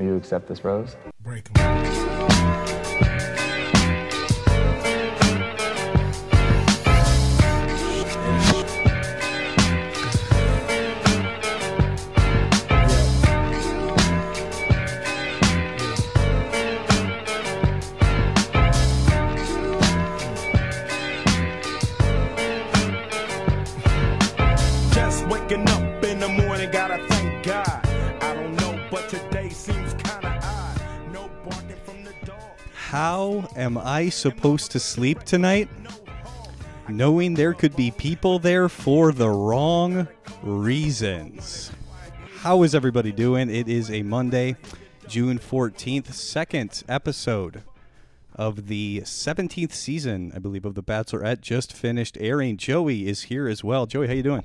Will you accept this rose? Break 'em. Am I supposed to sleep tonight? Knowing there could be people there for the wrong reasons. How is everybody doing? It is a Monday, June 14th, second episode of the 17th season, I believe, of The Bachelorette just finished airing. Joey is here as well. Joey, how you doing?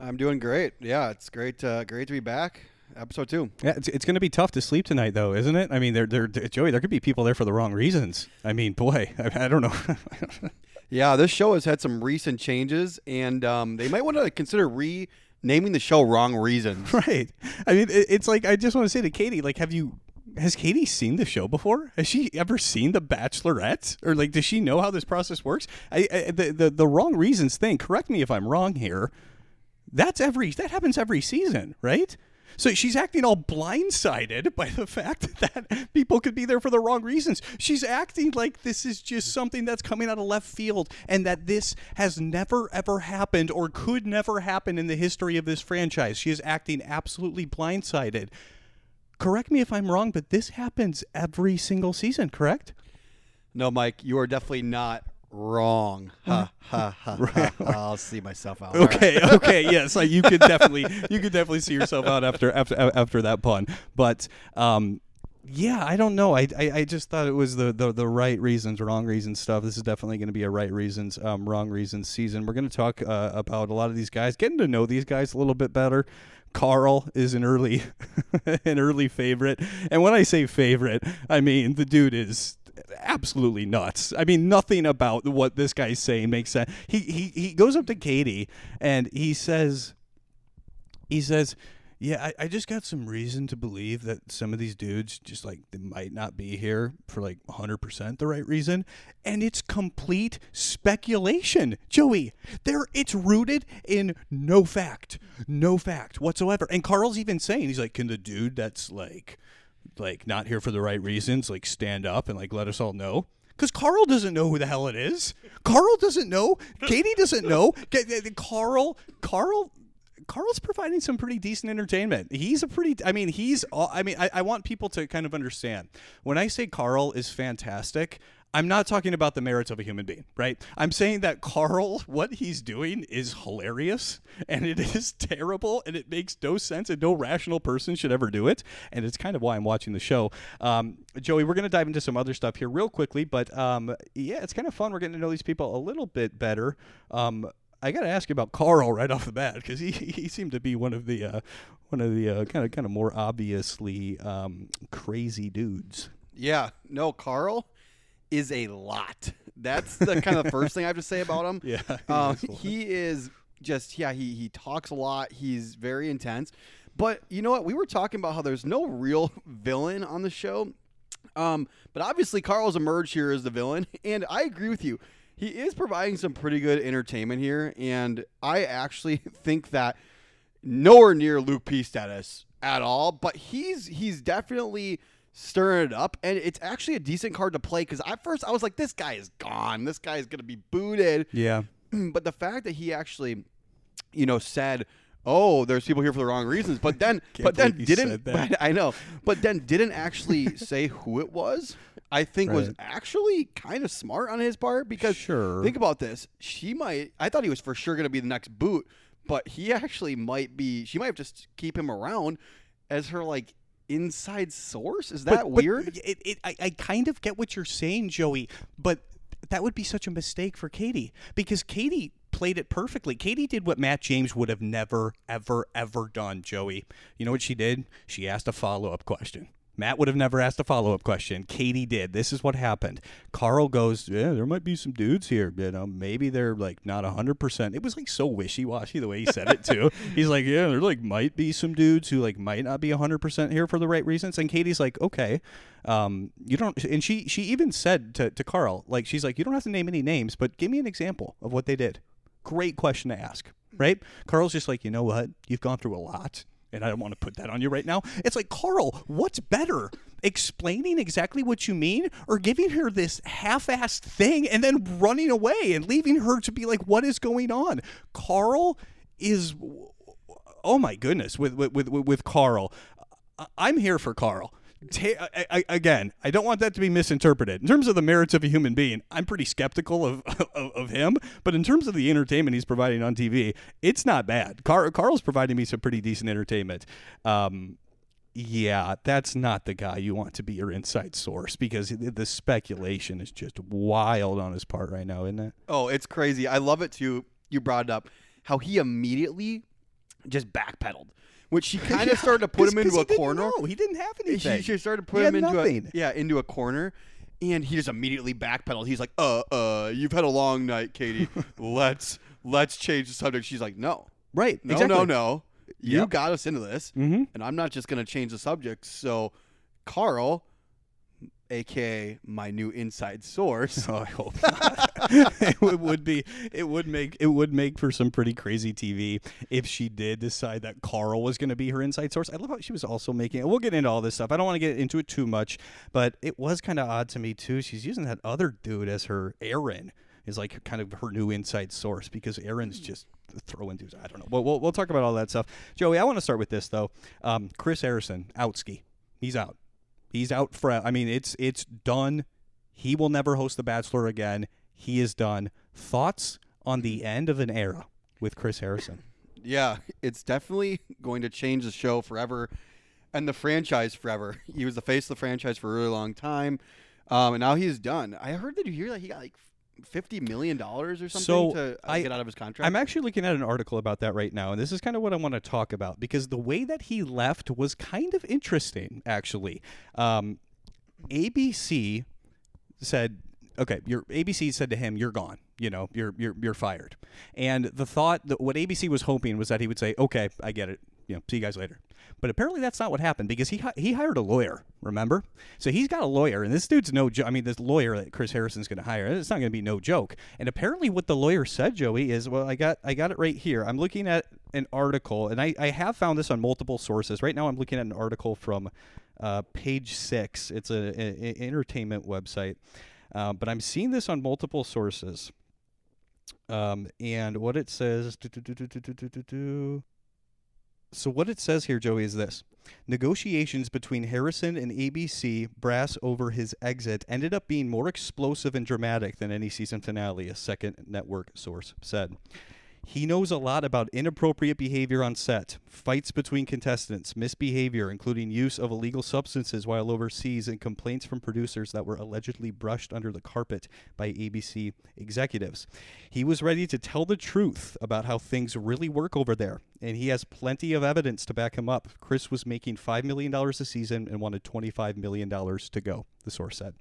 I'm doing great. Yeah, it's great. Uh, great to be back. Episode two. Yeah, it's, it's going to be tough to sleep tonight, though, isn't it? I mean, there, there, Joey, there could be people there for the wrong reasons. I mean, boy, I, I don't know. Yeah, this show has had some recent changes, and um, they might want to consider renaming the show "Wrong Reasons." Right. I mean, it, it's like I just want to say to Katie, like, have you? Has Katie seen the show before? Has she ever seen The Bachelorette, or like, does she know how this process works? I, I the, the the wrong reasons thing. Correct me if I'm wrong here. That's every that happens every season, right? So she's acting all blindsided by the fact that people could be there for the wrong reasons. She's acting like this is just something that's coming out of left field and that this has never ever happened or could never happen in the history of this franchise. She is acting absolutely blindsided. Correct me if I'm wrong, but this happens every single season, correct? No, Mike, you are definitely not wrong. Ha ha ha. ha. I'll see myself out. All right. Okay, okay, yes, you could definitely you could definitely see yourself out after after after that pun. But um yeah, I don't know. I, I, I just thought it was the, the, the right reasons, wrong reasons stuff. This is definitely going to be a right reasons, um, wrong reasons season. We're going to talk uh, about a lot of these guys, getting to know these guys a little bit better. Carl is an early an early favorite, and when I say favorite, I mean the dude is absolutely nuts. I mean, nothing about what this guy's saying makes sense. He he he goes up to Katie and he says, he says, "Yeah, I, I just got some reason to believe that some of these dudes just like they might not be here for like 100% the right reason, and it's complete speculation, Joey. There, it's rooted in no fact, no fact whatsoever. And Carl's even saying he's like, can the dude that's like." Like not here for the right reasons, like stand up and like let us all know. Because Carl doesn't know who the hell it is. Carl doesn't know. Katie doesn't know. Carl, Carl, Carl's providing some pretty decent entertainment. He's a pretty. I mean, he's. I mean, I, I want people to kind of understand when I say Carl is fantastic. I'm not talking about the merits of a human being, right? I'm saying that Carl, what he's doing is hilarious and it is terrible and it makes no sense and no rational person should ever do it. And it's kind of why I'm watching the show. Um, Joey, we're going to dive into some other stuff here real quickly, but um, yeah, it's kind of fun. We're getting to know these people a little bit better. Um, I got to ask you about Carl right off the bat because he, he seemed to be one of the uh, one of the kind of kind of more obviously um, crazy dudes. Yeah. No, Carl is a lot. That's the kind of first thing I have to say about him. Yeah, he Um, is he is just yeah. He he talks a lot. He's very intense. But you know what? We were talking about how there's no real villain on the show. Um, but obviously Carl's emerged here as the villain, and I agree with you. He is providing some pretty good entertainment here, and I actually think that nowhere near Luke P status at all, but he's he's definitely stirring it up, and it's actually a decent card to play because at first I was like, this guy is gone, this guy is gonna be booted, Yeah. but the fact that he actually, you know, said. Oh, there's people here for the wrong reasons, but then, but then didn't. that. I know, but then didn't actually say who it was. I think was actually kind of smart on his part because Sure. think about this. She might. I thought he was for sure going to be the next boot, but he actually might be. She might have just keep him around as her like inside source. Is that But- but weird? it, it, I, I kind of get what you're saying, Joey, but that would be such a mistake for Katie because Katie played it perfectly. Katie did what Matt James would have never, ever, ever done, Joey. You know what she did? She asked a follow up question. Matt would have never asked a follow up question. Katie did. This is what happened. Carl goes, Yeah, there might be some dudes here. You know, maybe they're like not 100%. It was like so wishy washy the way he said it, too. He's like, Yeah, there like might be some dudes who like might not be 100% here for the right reasons. And Katie's like, Okay. Um, you don't, and she, she even said to, to Carl, like, she's like, You don't have to name any names, but give me an example of what they did. Great question to ask, right? Carl's just like, You know what? You've gone through a lot and I don't want to put that on you right now. It's like, Carl, what's better? Explaining exactly what you mean or giving her this half assed thing and then running away and leaving her to be like, what is going on? Carl is, oh my goodness, with, with, with, with Carl. I'm here for Carl. Ta- I, I, again, I don't want that to be misinterpreted. In terms of the merits of a human being, I'm pretty skeptical of, of, of him. But in terms of the entertainment he's providing on TV, it's not bad. Car- Carl's providing me some pretty decent entertainment. Um, yeah, that's not the guy you want to be your inside source because the- the speculation is just wild on his part right now, isn't it? Oh, it's crazy. I love it too. You brought it up how he immediately just backpedaled, which she kind of started to put him into a corner. No, he didn't have She, anything. she started to put He him into nothing. a yeah into a corner, and he just immediately backpedaled. He's like, "Uh, uh, you've had a long night, Katie. let's let's change the subject." She's like, "No, right. no, exactly. no, no. You Yep. got us into this, Mhm. and I'm not just gonna change the subject." So, Carl, aka my new inside source, Oh, I hope not. it would, be. It would make. It would make for some pretty crazy TV if she did decide that Carl was going to be her inside source. I love how she was also making. We'll get into all this stuff. I don't want to get into it too much, but it was kind of odd to me too. She's using that other dude as her Aaron is like kind of her new inside source because Aaron's just throwing dudes. I don't know. We'll, we'll, we'll talk about all that stuff. Joey, I want to start with this though. Um, Chris Harrison, outski. He's out. He's out for. I mean, it's it's done. He will never host The Bachelor again. He is done. Thoughts on the end of an era with Chris Harrison? yeah, it's definitely going to change the show forever, and the franchise forever. He was the face of the franchise for a really long time, um, and now he's done. I heard that you hear that he got like fifty million dollars or something So, to uh, I- get out of his contract. I'm actually looking at an article about that right now, and this is kind of what I want to talk about because the way that he left was kind of interesting, actually. Um, ABC said, "Okay, your ABC said to him, you're gone. You know, you're you're you're fired." And the thought that what ABC was hoping was that he would say, "Okay, I get it. You know, see you guys later." But apparently that's not what happened because he he hired a lawyer. Remember, so he's got a lawyer, and this dude's no. Jo- I mean, this lawyer that Chris Harrison's going to hire, it's not going to be no joke. And apparently, what the lawyer said, Joey, is well, I got I got it right here. I'm looking at an article, and I I have found this on multiple sources. Right now, I'm looking at an article from uh, Page Six. It's a, a- a entertainment website, uh, but I'm seeing this on multiple sources. Um, and what it says. So what it says here, Joey, is this: negotiations between Harrison and ABC brass over his exit ended up being more explosive and dramatic than any season finale. A second network source said. He knows a lot about inappropriate behavior on set, fights between contestants, misbehavior, including use of illegal substances while overseas, and complaints from producers that were allegedly brushed under the carpet by ABC executives. He was ready to tell the truth about how things really work over there, and he has plenty of evidence to back him up. Chris was making $5 million a season and wanted $25 million to go, the source said.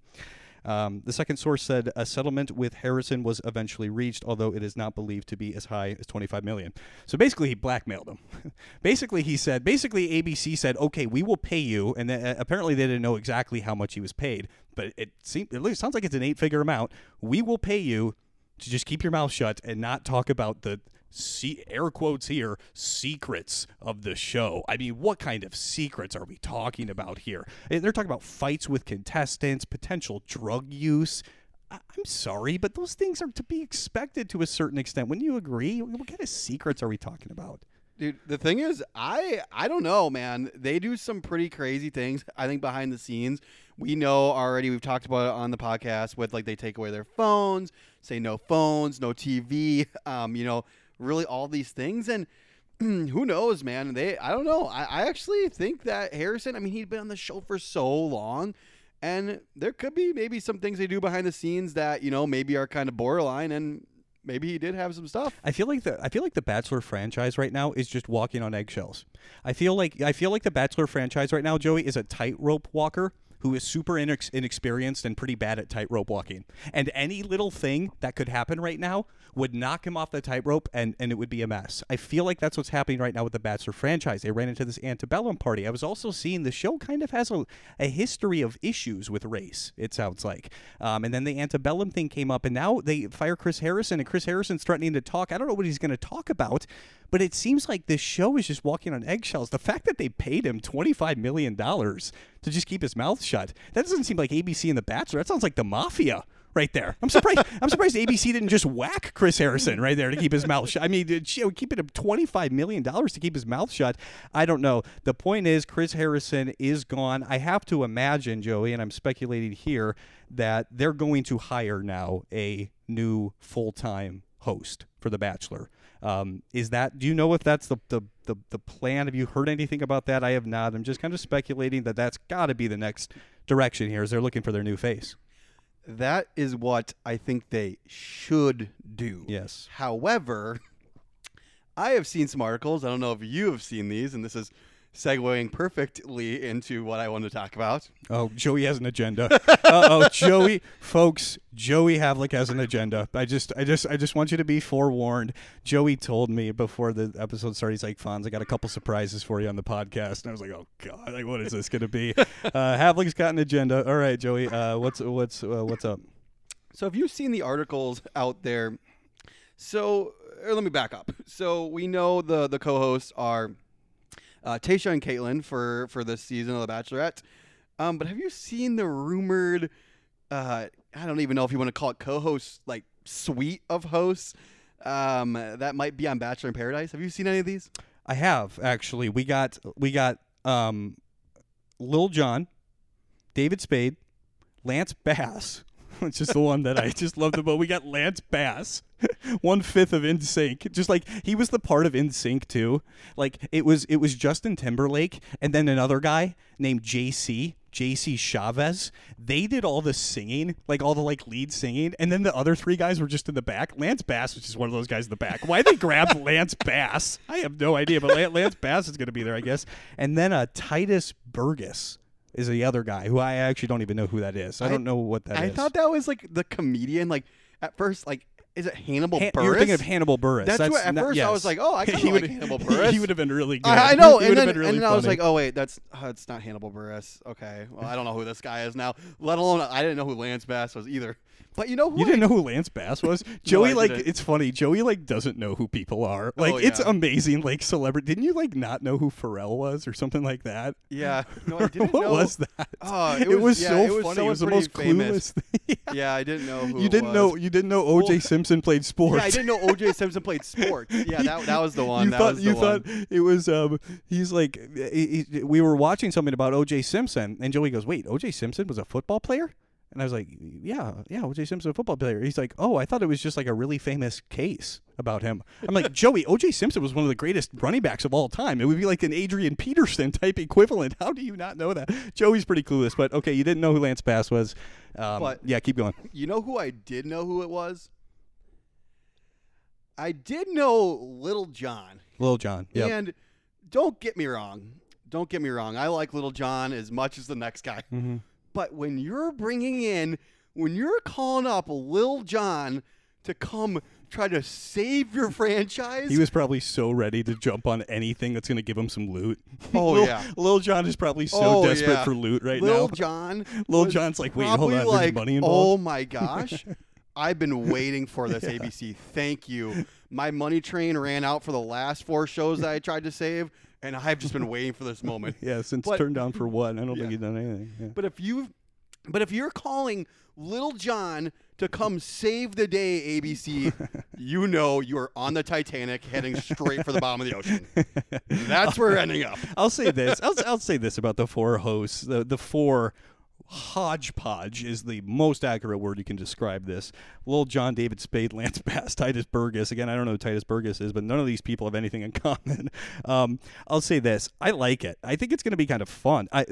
Um, the second source said a settlement with Harrison was eventually reached, although it is not believed to be as high as 25 million. So basically, he blackmailed him. basically, he said, basically, ABC said, okay, we will pay you, and uh, apparently they didn't know exactly how much he was paid, but it seemed, it sounds like it's an eight-figure amount. We will pay you to just keep your mouth shut and not talk about the air quotes here secrets of the show. I mean, what kind of secrets are we talking about here? They're talking about fights with contestants, potential drug use. I'm sorry, but those things are to be expected to a certain extent. Wouldn't you agree? What kind of secrets are we talking about? Dude, the thing is, I I don't know, man. They do some pretty crazy things. I think behind the scenes, we know already. We've talked about it on the podcast with like they take away their phones, say no phones, no TV. Um, you know, really all these things, and who knows, man? They I don't know. I, I actually think that Harrison. I mean, he'd been on the show for so long, and there could be maybe some things they do behind the scenes that you know maybe are kind of borderline, and maybe he did have some stuff. I feel like the I feel like the Bachelor franchise right now is just walking on eggshells. I feel like I feel like the Bachelor franchise right now, Joey, is a tightrope walker who is super inex- inexperienced and pretty bad at tightrope walking. And any little thing that could happen right now would knock him off the tightrope and, and it would be a mess. I feel like that's what's happening right now with the Bachelor franchise. They ran into this antebellum party. I was also seeing the show kind of has a, a history of issues with race, it sounds like. Um, and then the antebellum thing came up, and now they fire Chris Harrison, and Chris Harrison's threatening to talk. I don't know what he's going to talk about, but it seems like this show is just walking on eggshells. The fact that they paid him $25 million to just keep his mouth shut, that doesn't seem like ABC and The Bachelor. That sounds like the mafia right there. I'm surprised. I'm surprised ABC didn't just whack Chris Harrison right there to keep his mouth shut. I mean, did she keep it up 25 million dollars to keep his mouth shut. I don't know. The point is, Chris Harrison is gone. I have to imagine, Joey, and I'm speculating here that they're going to hire now a new full time host for The Bachelor. Um, is that? Do you know if that's the, the the the plan? Have you heard anything about that? I have not. I'm just kind of speculating that that's got to be the next direction here. As they're looking for their new face. That is what I think they should do. Yes. However, I have seen some articles. I don't know if you have seen these, and this is segueing perfectly into what I want to talk about. Oh, Joey has an agenda. uh, oh, Joey, folks, Joey Havlick has an agenda. I just, I just, I just want you to be forewarned. Joey told me before the episode started, he's like, "Fonz, I got a couple surprises for you on the podcast," and I was like, "Oh God, like what is this going to be?" uh, Havlick's got an agenda. All right, Joey, uh, what's, what's, uh, what's up? So, have you seen the articles out there? So, let me back up. So, we know the the co-hosts are uh, Tayshia and Kaitlyn for for this season of The Bachelorette. Um, but have you seen the rumored? Uh, I don't even know if you want to call it co-host, like suite of hosts. Um, that might be on Bachelor in Paradise. Have you seen any of these? I have actually. We got, we got, um, Lil Jon, David Spade, Lance Bass. Which is the one that I just love the most. We got Lance Bass, one fifth of NSYNC. Just like he was the part of NSYNC too. Like it was it was Justin Timberlake and then another guy named JC, JC Chasez. They did all the singing, like all the like lead singing, and then the other three guys were just in the back. Lance Bass was just one of those guys in the back. Why they grabbed Lance Bass? I have no idea, but Lance Bass is going to be there, I guess. And then uh, Tituss Burgess is the other guy who I actually don't even know who that is. I, I- don't know what that is. I thought that was like the comedian. Like at first, like is it Hannibal Han- Buress? You're thinking of Hannibal Buress. That's, what. At not- first, I was like, oh, I kind He of like Hannibal Buress. He would have been really good. I, I know, and then, really and then I was like, oh wait, that's uh, it's not Hannibal Buress. Okay, well I don't know who this guy is now. Let alone I didn't know who Lance Bass was either. But you know who You I- didn't know who Lance Bass was? Joey, I like, didn't. it's funny. Joey, like, doesn't know who people are. Like, Oh, it's amazing. Like, celebrity. Didn't you, like, not know who Pharrell was or something like that? Yeah, no, I didn't know. what know. was that? Oh, it, it was, was- yeah, so it was funny. it was the most famous. clueless thing. Yeah, I didn't know who. you didn't know. You didn't know O.J. Well- Simpson played sports. Yeah, I didn't know O.J. Simpson played sports. Yeah, that, that was the one. You that thought was you thought one. it was um he's like he, he- we were watching something about O.J. Simpson and Joey goes wait O.J. Simpson was a football player and I was like yeah yeah O.J. Simpson a football player he's like oh I thought it was just like a really famous case about him I'm like Joey O.J. Simpson was one of the greatest running backs of all time it would be like an Adrian Peterson type equivalent how do you not know that Joey's pretty clueless but okay you didn't know who Lance Bass was um, But- yeah keep going You know who I did know who it was? I did know Little John. Little John yep. And don't get me wrong. Don't get me wrong. I like Little John as much as the next guy. But when you're bringing in, when you're calling up Lil Jon to come try to save your franchise, He was probably so ready to jump on anything that's going to give him some loot. Oh, Lil, yeah. Lil Jon is probably so Oh, desperate yeah. for loot right Lil now. John. Lil Jon's like, wait, hold on, there's like, money Oh my gosh. I've been waiting for this ABC. Thank you. My money train ran out for the last four shows that I tried to save, and I've just been waiting for this moment. yeah, since But- turned down for what? I don't Yeah. think he's done anything. Yeah. But if you, but if you're calling Little John to come save the day, ABC, you know you are on the Titanic heading straight for the bottom of the ocean. That's where we're ending up. I'll say this. I'll, I'll say this about the four hosts. The the four hodgepodge is the most accurate word you can describe this. Lil Jon, David Spade, Lance Bass, Tituss Burgess. Again, I don't know who Tituss Burgess is, but none of these people have anything in common. Um, I'll say this. I like it. I think it's going to be kind of fun. I,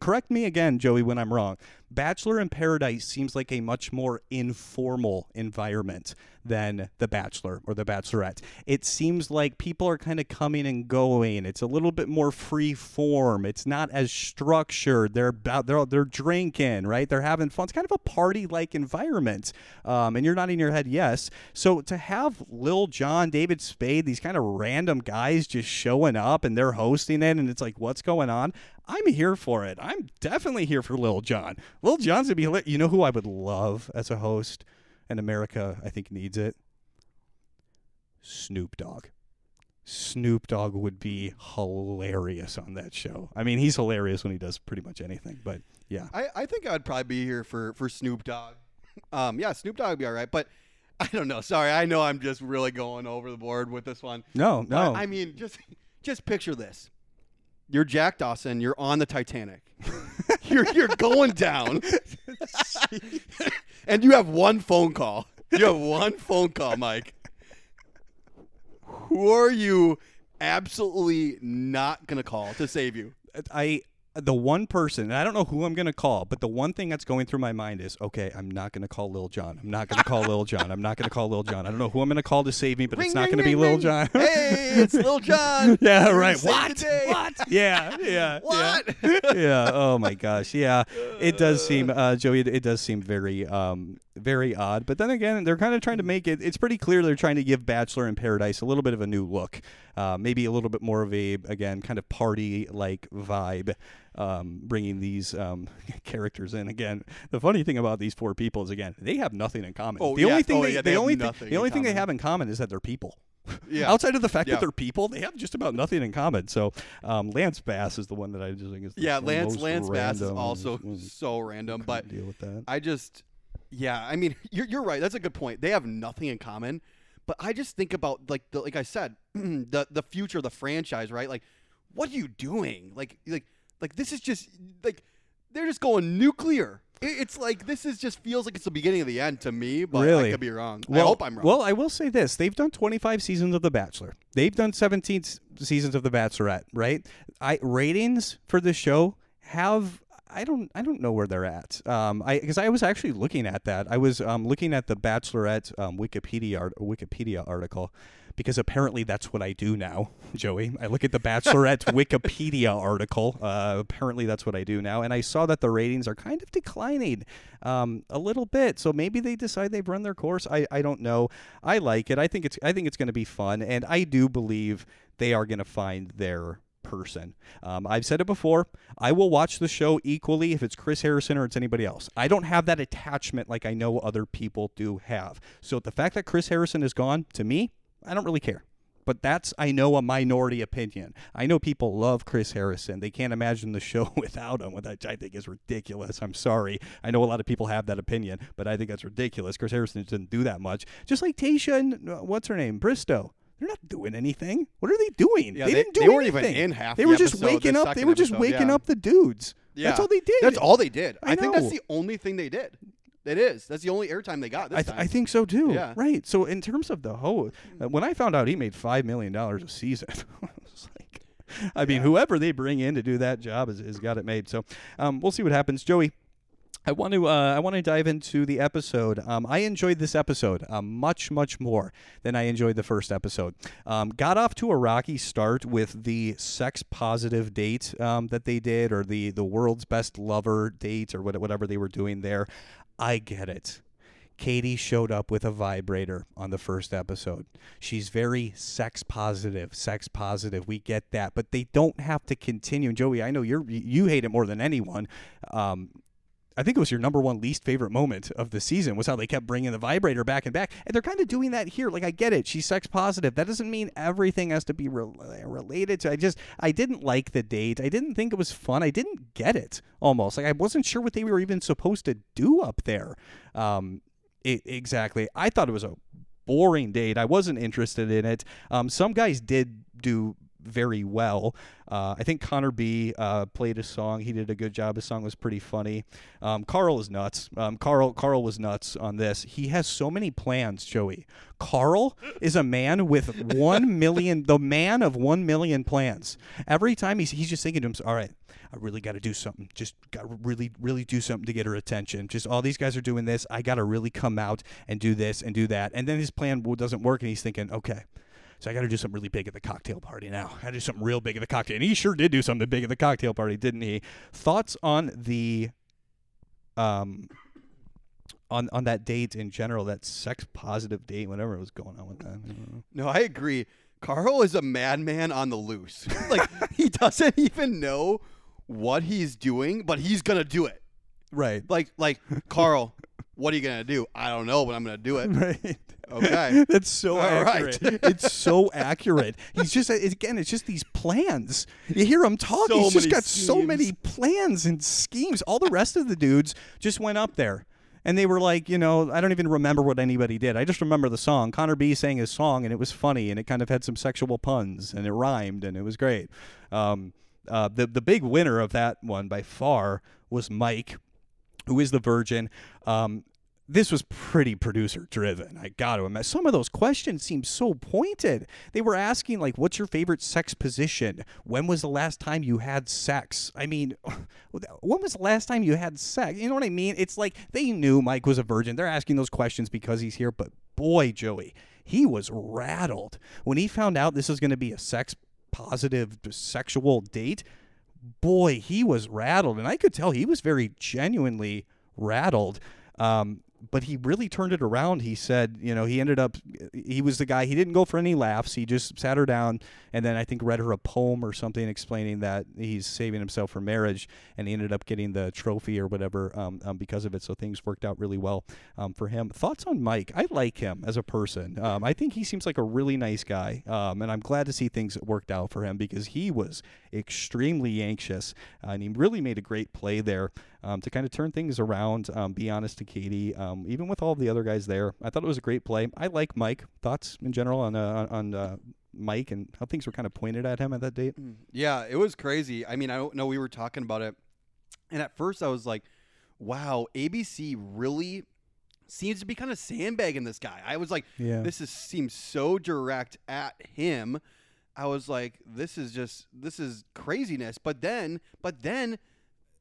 correct me again, Joey, when I'm wrong. Bachelor in Paradise seems like a much more informal environment than The Bachelor or The Bachelorette. It seems like people are kind of coming and going. It's a little bit more free form. It's not as structured. They're about they're they're drinking, right? They're having fun. It's kind of a party like environment. Um, and you're nodding your head yes. So to have Lil Jon, David Spade, these kind of random guys just showing up and they're hosting it, and it's like, what's going on? I'm here for it. I'm definitely here for Lil Jon. Lil Jon's gonna be. You know who I would love as a host, and America I think needs it. Snoop Dogg. Snoop Dogg would be hilarious on that show. I mean, he's hilarious when he does pretty much anything. But yeah, I, I think I'd probably be here for for Snoop Dogg. Um, yeah, Snoop Dogg would be all right, but I don't know. Sorry, I know I'm just really going over the board with this one. no, But, no, I mean, just just picture this. You're Jack Dawson. You're on the Titanic. you're you're going down, and you have one phone call. You have one phone call, Mike. Who are you absolutely not gonna call to save you? I the one person, and I don't know who I'm gonna call, but the one thing that's going through my mind is, okay, I'm not gonna call Lil Jon. I'm not gonna call Lil Jon. I'm not gonna call Lil Jon. I don't know who I'm gonna call to save me, but Ring, it's not gonna be ring, Lil. Jon. Hey, it's Lil Jon. yeah, right. What? What? Yeah, yeah. What? Yeah. yeah. Oh my gosh. Yeah. It does seem, uh, Joey. It, it does seem very, um, very odd. But then again, they're kind of trying to make it. It's pretty clear they're trying to give Bachelor in Paradise a little bit of a new look. Uh, maybe a little bit more of a, again, kind of party-like vibe. Um, bringing these um, characters in again. The funny thing about these four people is again they have nothing in common. Oh, the yeah. only thing Oh, they, yeah, they have only thing, the in only thing they common. have in common is that they're people. Yeah. Outside of the fact Yeah. that they're people, they have just about nothing in common. So um, Lance Bass is the one that I just think is the Yeah, Lance Lance Bass is also Mm, so random, but deal with that. I just, yeah, I mean, you're, you're right. That's a good point. They have nothing in common, but I just think about like the like I said, the the future of the franchise, right? Like, what are you doing? Like like like this is just like they're just going nuclear. It- It's like this is just feels like it's the beginning of the end to me, but Really? I could be wrong. Well, I hope I'm wrong. Well, I will say this: they've done 25 seasons of The Bachelor. They've done 17 seasons of The Bachelorette. Right? I ratings for this show have. I don't. I don't know where they're at. Um, I because I was actually looking at that. I was um looking at the Bachelorette um, Wikipedia art, Wikipedia article because apparently that's what I do now, Joey. I look at the Bachelorette Wikipedia article. Uh, apparently that's what I do now, and I saw that the ratings are kind of declining um, a little bit. So maybe they decide they've run their course. I, I don't know. I like it. I think it's I think it's going to be fun, and I do believe they are going to find their person. Um, I've said it before. I will watch the show equally if it's Chris Harrison or it's anybody else. I don't have that attachment like I know other people do have. So the fact that Chris Harrison is gone, to me, I don't really care. But that's, I know, a minority opinion. I know people love Chris Harrison. They can't imagine the show without him, which I think is ridiculous. I'm sorry. I know a lot of people have that opinion, but I think that's ridiculous. Chris Harrison didn't do that much. Just like Tayshia and, uh, what's her name? Bristowe. They're not doing anything. What are they doing? Yeah, they, they- didn't do anything. they weren't even in half They the were just episode, waking up. They were just episode, waking yeah. up the dudes. Yeah. That's all they did. That's all they did. I I, think that's the only thing they did. It is. That's the only airtime they got this I, th- time. I think so too. Yeah. Right. So in terms of the whole, uh, when I found out he made five million dollars a season, I was like, I mean, whoever they bring in to do that job has, has got it made. So um, we'll see what happens, Joey. I want to uh, I want to dive into the episode. Um, I enjoyed this episode um, much much more than I enjoyed the first episode. Um, got off to a rocky start with the sex positive date um, that they did, or the the world's best lover date, or whatever they were doing there. I get it. Katie showed up with a vibrator on the first episode. She's very sex positive, sex positive. We get that, but they don't have to continue. And Joey, I know you're you hate it more than anyone. Um, I think it was your number one least favorite moment of the season was how they kept bringing the vibrator back and back, and they're kind of doing that here. Like I get it, she's sex positive. That doesn't mean everything has to be re- related to. I just I didn't like the date. I didn't think it was fun. I didn't get it almost. Like I wasn't sure what they were even supposed to do up there. Um, it, exactly. I thought it was a boring date. I wasn't interested in it. Um, some guys did do very well. Uh, I think Connor B uh, played a song. He did a good job. His song was pretty funny. Um, Carl is nuts. Um, Carl Carl was nuts on this. He has so many plans, Joey. Carl is a man with one million, the man of one million plans. Every time he's he's just thinking to himself, all right, I really got to do something. Just got to really, really do something to get her attention. Just all these guys are doing this. I got to really come out and do this and do that. And then his plan doesn't work, and he's thinking, okay. So I got to do something really big at the cocktail party now. I got to do something real big at the cocktail. And he sure did do something big at the cocktail party, didn't he? Thoughts on the um on on that date in general, that sex positive date, whatever was going on with that. I. No, I agree. Carl is a madman on the loose. like he doesn't even know what he's doing, but he's gonna do it. Right. Like like Carl, what are you gonna do? I don't know, but I'm gonna do it. Right. Okay. That's so All right. accurate. it's so accurate. He's just again, it's just these plans. You hear him talk. So he's just got so many plans and schemes. All the rest of the dudes just went up there. And they were like, you know, I don't even remember what anybody did. I just remember the song. Connor B sang his song, and it was funny, and it kind of had some sexual puns, and it rhymed, and it was great. Um, uh, the the big winner of that one by far was Mike, who is the virgin. Um, this was pretty producer driven. I got to imagine. Some of those questions seemed so pointed. They were asking like, "What's your favorite sex position? When was the last time you had sex?" I mean, when was the last time you had sex? You know what I mean? It's like they knew Mike was a virgin. They're asking those questions because he's here. But boy, Joey, he was rattled when he found out this was going to be a sex positive sexual date boy, he was rattled, and I could tell he was very genuinely rattled. Um, but he really turned it around. He said, you know, he ended up, he was the guy, he didn't go for any laughs. He just sat her down and then I think read her a poem or something explaining that he's saving himself for marriage. And he ended up getting the trophy or whatever um, um, because of it. So things worked out really well um, for him. Thoughts on Mike? I like him as a person. Um, I think he seems like a really nice guy. Um, and I'm glad to see things worked out for him because he was extremely anxious uh, and he really made a great play there um, to kind of turn things around. Um, be honest to Katie, um, even with all the other guys there, I thought it was a great play. I like Mike. Thoughts in general on uh, on uh, Mike and how things were kind of pointed at him at that date. Yeah, it was crazy. I mean, I don't know we were talking about it, and at first I was like, "Wow, ABC really seems to be kind of sandbagging this guy." I was like, Yeah. "This is seems so direct at him." I was like, "This is just this is craziness." But then, but then,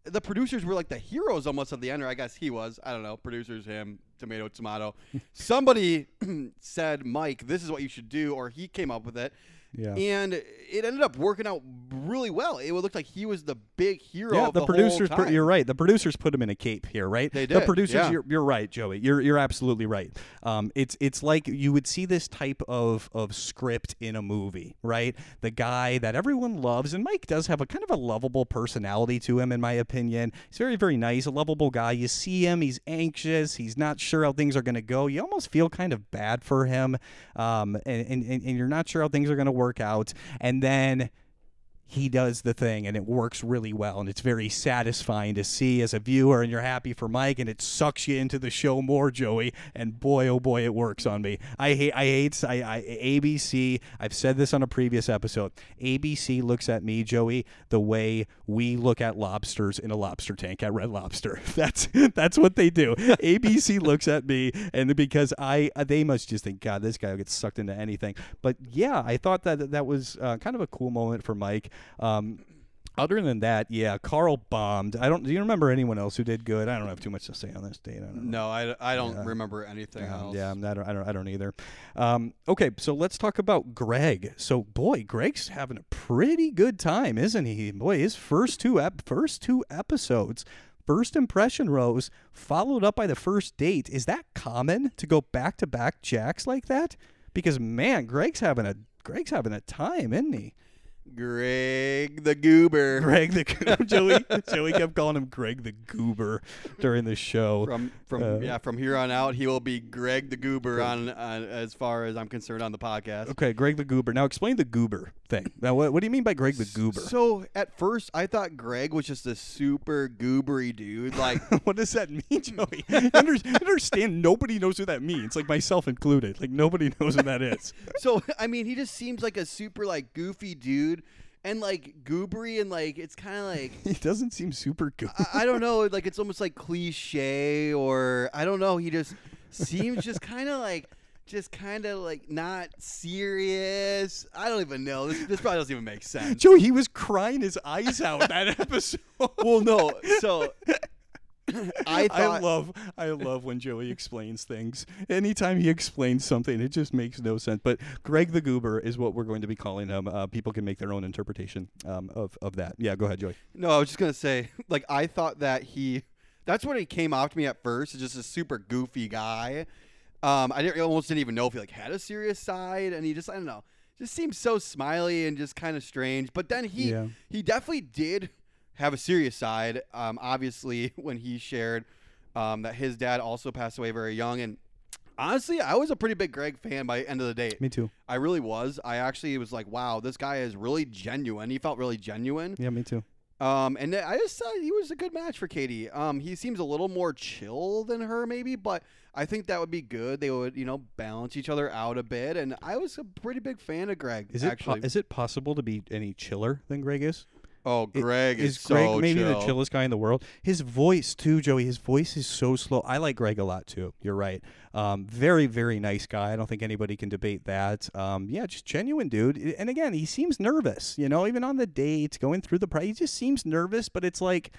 the producers were like the heroes almost at the end, or I guess he was. I don't know. Producers, him, tomato, tomato. Somebody said, "Mike, this is what you should do," or he came up with it. Yeah. And it ended up working out really well. It looked like he was the big hero. Yeah, of the, the, producers. Put- you're right. The producers put him in a cape here, right? They did. The producers. yeah. You're, you're right, Joey. You're you're absolutely right. Um, it's it's like you would see this type of of script in a movie, right? The guy that everyone loves, and Mike does have a kind of a lovable personality to him, in my opinion. He's very very nice, a lovable guy. You see him, he's anxious, he's not sure how things are going to go. You almost feel kind of bad for him, um, and, and and and you're not sure how things are going to work out, and then he does the thing and it works really well and it's very satisfying to see as a viewer and you're happy for Mike and it sucks you into the show more Joey and boy oh boy it works on me. I hate I hate I, I ABC I've said this on a previous episode ABC looks at me Joey the way we look at lobsters in a lobster tank at Red Lobster. That's that's what they do. ABC looks at me and because I they must just think God this guy will get sucked into anything. But yeah I thought that that was uh, kind of a cool moment for Mike um, other than that, yeah, Carl bombed. I don't. Do you remember anyone else who did good? I don't have too much to say on this date. I don't know. No, I, I don't Yeah. remember anything Um, else. yeah, I don't, I don't. I don't either. Um, okay, so let's talk about Greg. So, boy, Greg's having a pretty good time, isn't he? Boy, his first two ep- first two episodes, first impression rose, followed up by the first date. Is that common to go back to back jacks like that? Because man, Greg's having a Greg's having a time, isn't he? Greg the Goober Greg the Joey Joey kept calling him Greg the Goober during the show. from from Uh, yeah from here on out he will be Greg the Goober on, on as far as I'm concerned on the podcast. Okay, Greg the Goober. Now explain the Goober thing. Now, what, what do you mean by Greg the Goober? So at first I thought Greg was just a super goobery dude. Like what does that mean, Joey? You under- understand? Nobody knows what that means, like myself included. Like nobody knows who that is. so I mean he just seems like a super like goofy dude and like goobery and like it's kind of like He doesn't seem super good. I, I don't know like it's almost like cliche or I don't know he just seems just kind of like just kind of like not serious. I don't even know. This, this probably doesn't even make sense. Joey, he was crying his eyes out that episode. well, no. So I I love I love when Joey explains things. Anytime he explains something, it just makes no sense. But Greg the Goober is what we're going to be calling him. Uh, people can make their own interpretation um, of of that. Yeah, go ahead, Joey. No, I was just gonna say, like, I thought that he. That's what he came off to me at first. Just a super goofy guy. Um, I didn't, almost didn't even know if he like had a serious side, and he just I don't know, just seemed so smiley and just kind of strange. But then he Yeah. he definitely did have a serious side. Um, obviously when he shared um, that his dad also passed away very young, and honestly, I was a pretty big Greg fan by end of the day. Me too. I really was. I actually was like, wow, this guy is really genuine. He felt really genuine. Yeah, me too. Um, and I just thought he was a good match for Katie. Um, he seems a little more chill than her, maybe, but I think that would be good. They would, you know, balance each other out a bit. And I was a pretty big fan of Greg. Is it po- actually? is it possible to be any chiller than Greg is? Oh, Greg is, is Greg so maybe chill. the chillest guy in the world? His voice too, Joey. His voice is so slow. I like Greg a lot too. You're right. Um, very very nice guy. I don't think anybody can debate that. Um, yeah, just genuine dude. And again, he seems nervous. You know, even on the dates, going through the price, he just seems nervous. But it's like.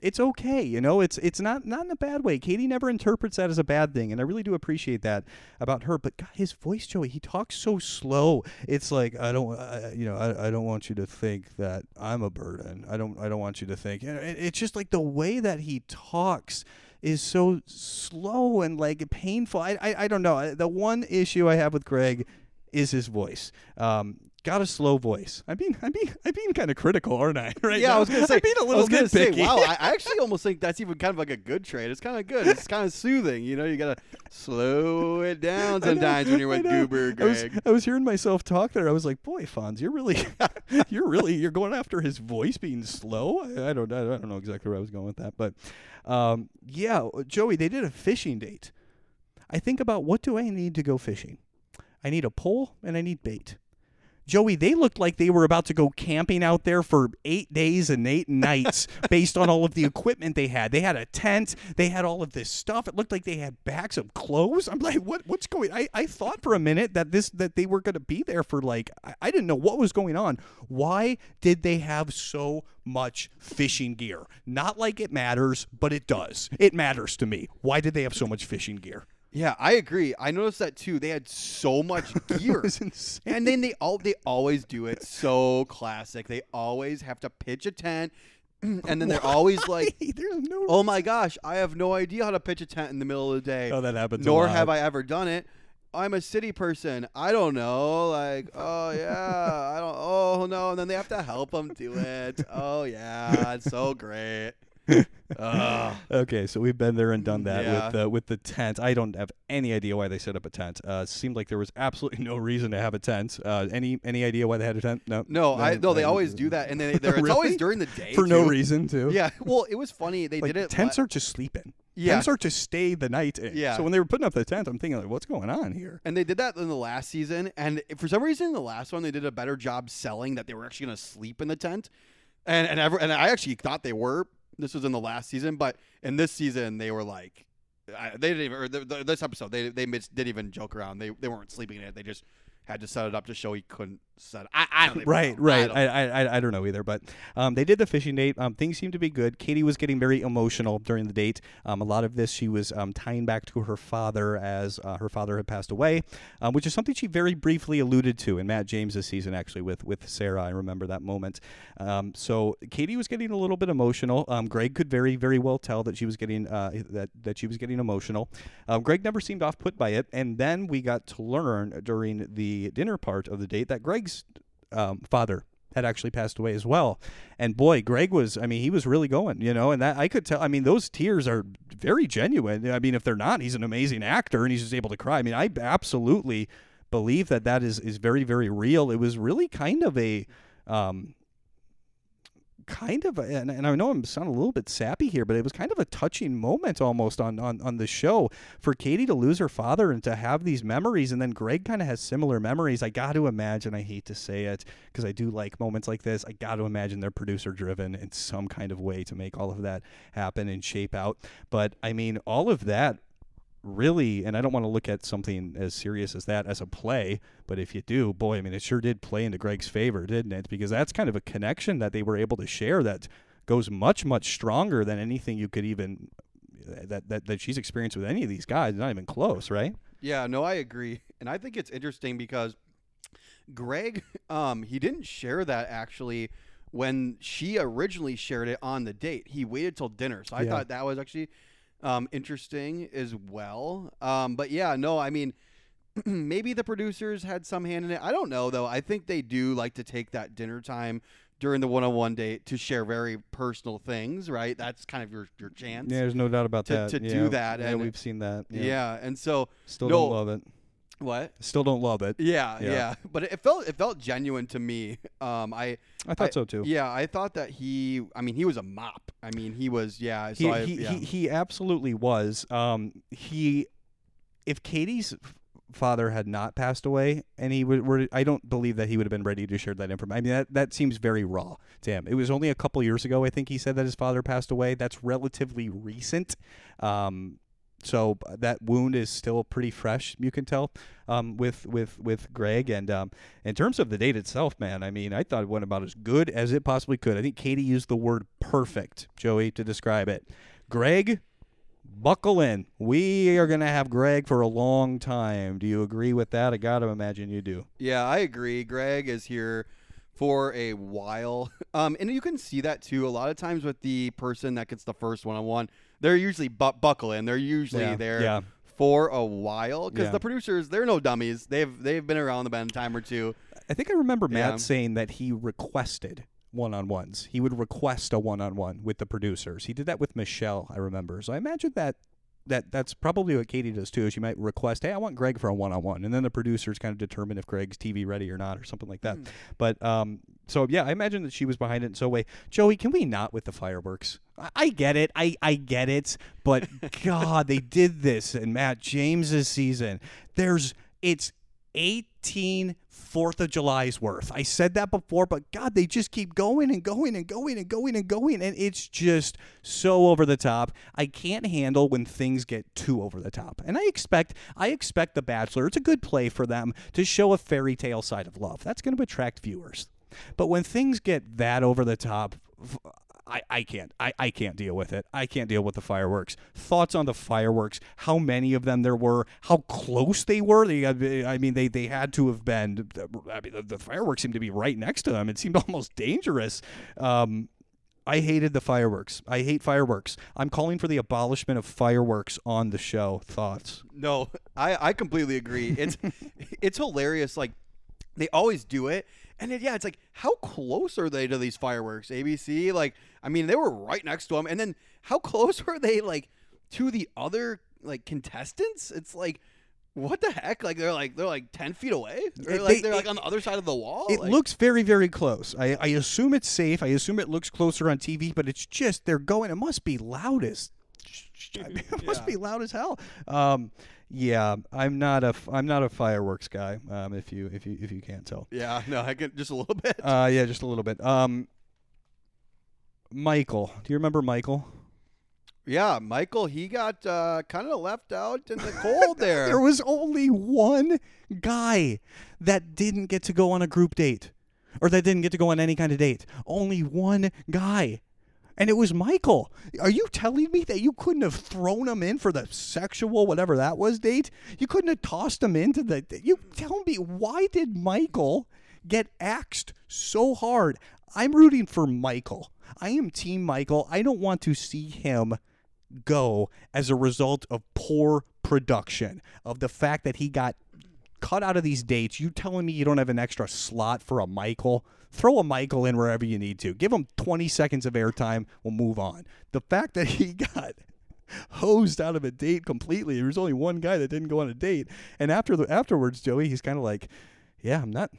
It's okay, you know. It's it's not not in a bad way. Katie never interprets that as a bad thing, and I really do appreciate that about her. But God, his voice, Joey, he talks so slow. It's like I don't, you know, I, I don't want you to think that I'm a burden. I don't I don't want you to think. It's just like the way that he talks is so slow and like painful. I I, I don't know. The one issue I have with Greg is his voice. Um, got a slow voice. I mean, I mean, I'm being kind of critical, aren't I? Right? Yeah, now? I was gonna say. I'm being a I little was gonna bit say, picky. wow, I I actually almost think that's even kind of like a good trait. It's kind of good. It's kind of soothing. You know, you gotta slow it down I know, sometimes when you're with. Goober I was, Greg. I was hearing myself talk there. I was like, "Boy, Fonz, you're really, you're really, you're going after his voice being slow." I, I don't, I don't know exactly where I was going with that, but um, yeah, Joey, they did a fishing date. I think about what do I need to go fishing? I need a pole and I need bait. Joey, they looked like they were about to go camping out there for eight days and eight nights based on all of the equipment they had. They had a tent, they had all of this stuff. It looked like they had bags of clothes. I'm like, what what's going I, I thought for a minute that this that they were gonna be there for like I, I didn't know what was going on. Why did they have so much fishing gear? Not like it matters, but it does. It matters to me. Why did they have so much fishing gear? Yeah, I agree. I noticed that too. They had so much gear. It was insane. and then they all they always do it so classic. They always have to pitch a tent, and then they're always like, there's no "Oh my gosh, I have no idea how to pitch a tent in the middle of the day." Oh, that happens Nor have I ever done it. I'm a city person. I don't know. Like, oh yeah, I don't. Oh no, and then they have to help them do it. Oh yeah, it's so great. Ugh. Okay, so we've been there and done that Yeah. with uh, with the tent. I don't have any idea why they set up a tent. Uh, it seemed like there was absolutely no reason to have a tent. Uh, any any idea why they had a tent? No, No, I no. They always do that, and then they, they're, it's always during the day for no reason too. Yeah. Well, it was funny. They like did it. tents la- are to sleep in. Yeah. Tents are to stay the night in. Yeah. So when they were putting up the tent, I'm thinking like, what's going on here? And they did that in the last season, and for some reason, in the last one, they did a better job selling that they were actually going to sleep in the tent, and and ever, and I actually thought they were. This was in the last season, but in this season, they were like, I, they didn't even. The, the, this episode, they they didn't even joke around. They they weren't sleeping in it. They just had to set it up to show he couldn't I I don't even Right, know. right. I, I, I, I don't know either, but um, they did the fishing date. Um, things seemed to be good. Katie was getting very emotional during the date. Um, a lot of this she was um, tying back to her father as uh, her father had passed away, um, which is something she very briefly alluded to in Matt James's season, actually with with Sarah. I remember that moment. Um, so Katie was getting a little bit emotional. Um, Greg could very very well tell that she was getting uh, that that she was getting emotional. Um, Greg never seemed off put by it, and then we got to learn during the dinner part of the date that Greg's um, father had actually passed away as well. And boy, Greg was, I mean, he was really going, you know, and that I could tell, I mean, those tears are very genuine. I mean, if they're not, he's an amazing actor and he's just able to cry. I mean, I absolutely believe that that is, is very, very real. It was really kind of a, um, kind of, a, and, and I know I'm sounding a little bit sappy here, but it was kind of a touching moment almost on, on, on the show for Katie to lose her father and to have these memories. And then Greg kind of has similar memories. I got to imagine, I hate to say it because I do like moments like this. I got to imagine they're producer driven in some kind of way to make all of that happen and shape out. But I mean, all of that really, and I don't want to look at something as serious as that as a play, but if you do, boy, I mean, it sure did play into Greg's favor, didn't it? Because that's kind of a connection that they were able to share that goes much, much stronger than anything you could even that that, that she's experienced with any of these guys. Not even close, right? Yeah, no, I agree, and I think it's interesting because Greg, um, he didn't share that actually when she originally shared it on the date. He waited till dinner, so I Yeah. thought that was actually um, interesting as well. Um, but yeah, no, I mean. Maybe the producers had some hand in it. I don't know though. I think they do like to take that dinner time during the one-on-one date to share very personal things, right? That's kind of your your chance. Yeah, there's no doubt about To- that. to yeah. do that, yeah, and- we've seen that. Yeah, Yeah, and so still no- don't love it. What? Still don't love it. Yeah, Yeah. yeah, But it felt it felt genuine to me. Um, I I thought I- so too. Yeah, I thought that he. I mean, he was a mop. I mean, he was. Yeah. So he, I, he, yeah. he he absolutely was. Um, he, if Katie's father had not passed away, and he would, were, I don't believe that he would have been ready to share that information. I mean, that that seems very raw to him. It was only a couple years ago, I think he said that his father passed away. That's relatively recent. Um, so that wound is still pretty fresh. You can tell um, with with with Greg. And um, in terms of the date itself, man, I mean, I thought it went about as good as it possibly could. I think Katie used the word perfect, Joey, to describe it. Greg, buckle in. We are gonna have Greg for a long time. Do you agree with that? I gotta imagine you do. yeah, I agree. Greg is here for a while. Um, and you can see that too. A lot of times with the person that gets the first one-on-one, they're usually bu- buckle in. They're usually Yeah, there yeah. for a while because Yeah. the producers, they're no dummies. They've they've been around the bend a time or two. I think I remember Matt saying that he requested one on ones. He would request a one on one with the producers. He did that with Michelle, I remember. So I imagine that that that's probably what Katie does too. Is she might request, "Hey, I want Greg for a one on one," and then the producers kind of determine if Greg's TV ready or not, or something like that. But um, so yeah, I imagine that she was behind it in some way. Joey, can we not with the fireworks? I, I get it, I I get it, but God, they did this in Matt James's season. There's it's 18 Fourth of July's worth. I said that before, but God, they just keep going and going and going and going and going, and it's just so over the top. I can't handle when things get too over the top, and I expect I expect The Bachelor. It's a good play for them to show a fairy tale side of love. That's going to attract viewers. But when things get that over the top, I, I can't. I, I can't deal with it. I can't deal with the fireworks. Thoughts on the fireworks? How many of them there were? How close they were? They, I mean, they, they had to have been. I mean, the, the fireworks seemed to be right next to them. It seemed almost dangerous. Um, I hated the fireworks. I hate fireworks. I'm calling for the abolishment of fireworks on the show. Thoughts? No, I, I completely agree. It's it's hilarious. Like they always do it, and it, yeah, it's like how close are they to these fireworks? ABC, like I mean, they were right next to them, and then how close were they like to the other like contestants? It's like. What the heck? Like they're like they're like ten feet away. Or like they- they're like it- on the other side of the wall. It Like- looks very, very close. I, I assume it's safe. I assume it looks closer on TV, but it's just they're going. It must be loud as. I mean, it must Yeah. be loud as hell. Um, yeah, I'm not a f- I'm not a fireworks guy. Um, if you if you if you can't tell. Yeah, no, I get just a little bit. Uh, yeah, just a little bit. Um, Michael, do you remember Michael? yeah, Michael, he got uh, kind of left out in the cold there. There was only one guy that didn't get to go on a group date or that didn't get to go on any kind of date. Only one guy. And it was Michael. Are you telling me that you couldn't have thrown him in for the sexual, whatever that was, date? You couldn't have tossed him into the. You tell me, why did Michael get axed so hard? I'm rooting for Michael. I am Team Michael. I don't want to see him go as a result of poor production, of the fact that he got cut out of these dates. You telling me you don't have an extra slot for a Michael? Throw a Michael in wherever you need to. Give him 20 seconds of airtime. We'll move on. The fact that he got hosed out of a date completely. There was only one guy that didn't go on a date. And after the afterwards, Joey, he's kind of like, "Yeah, I'm not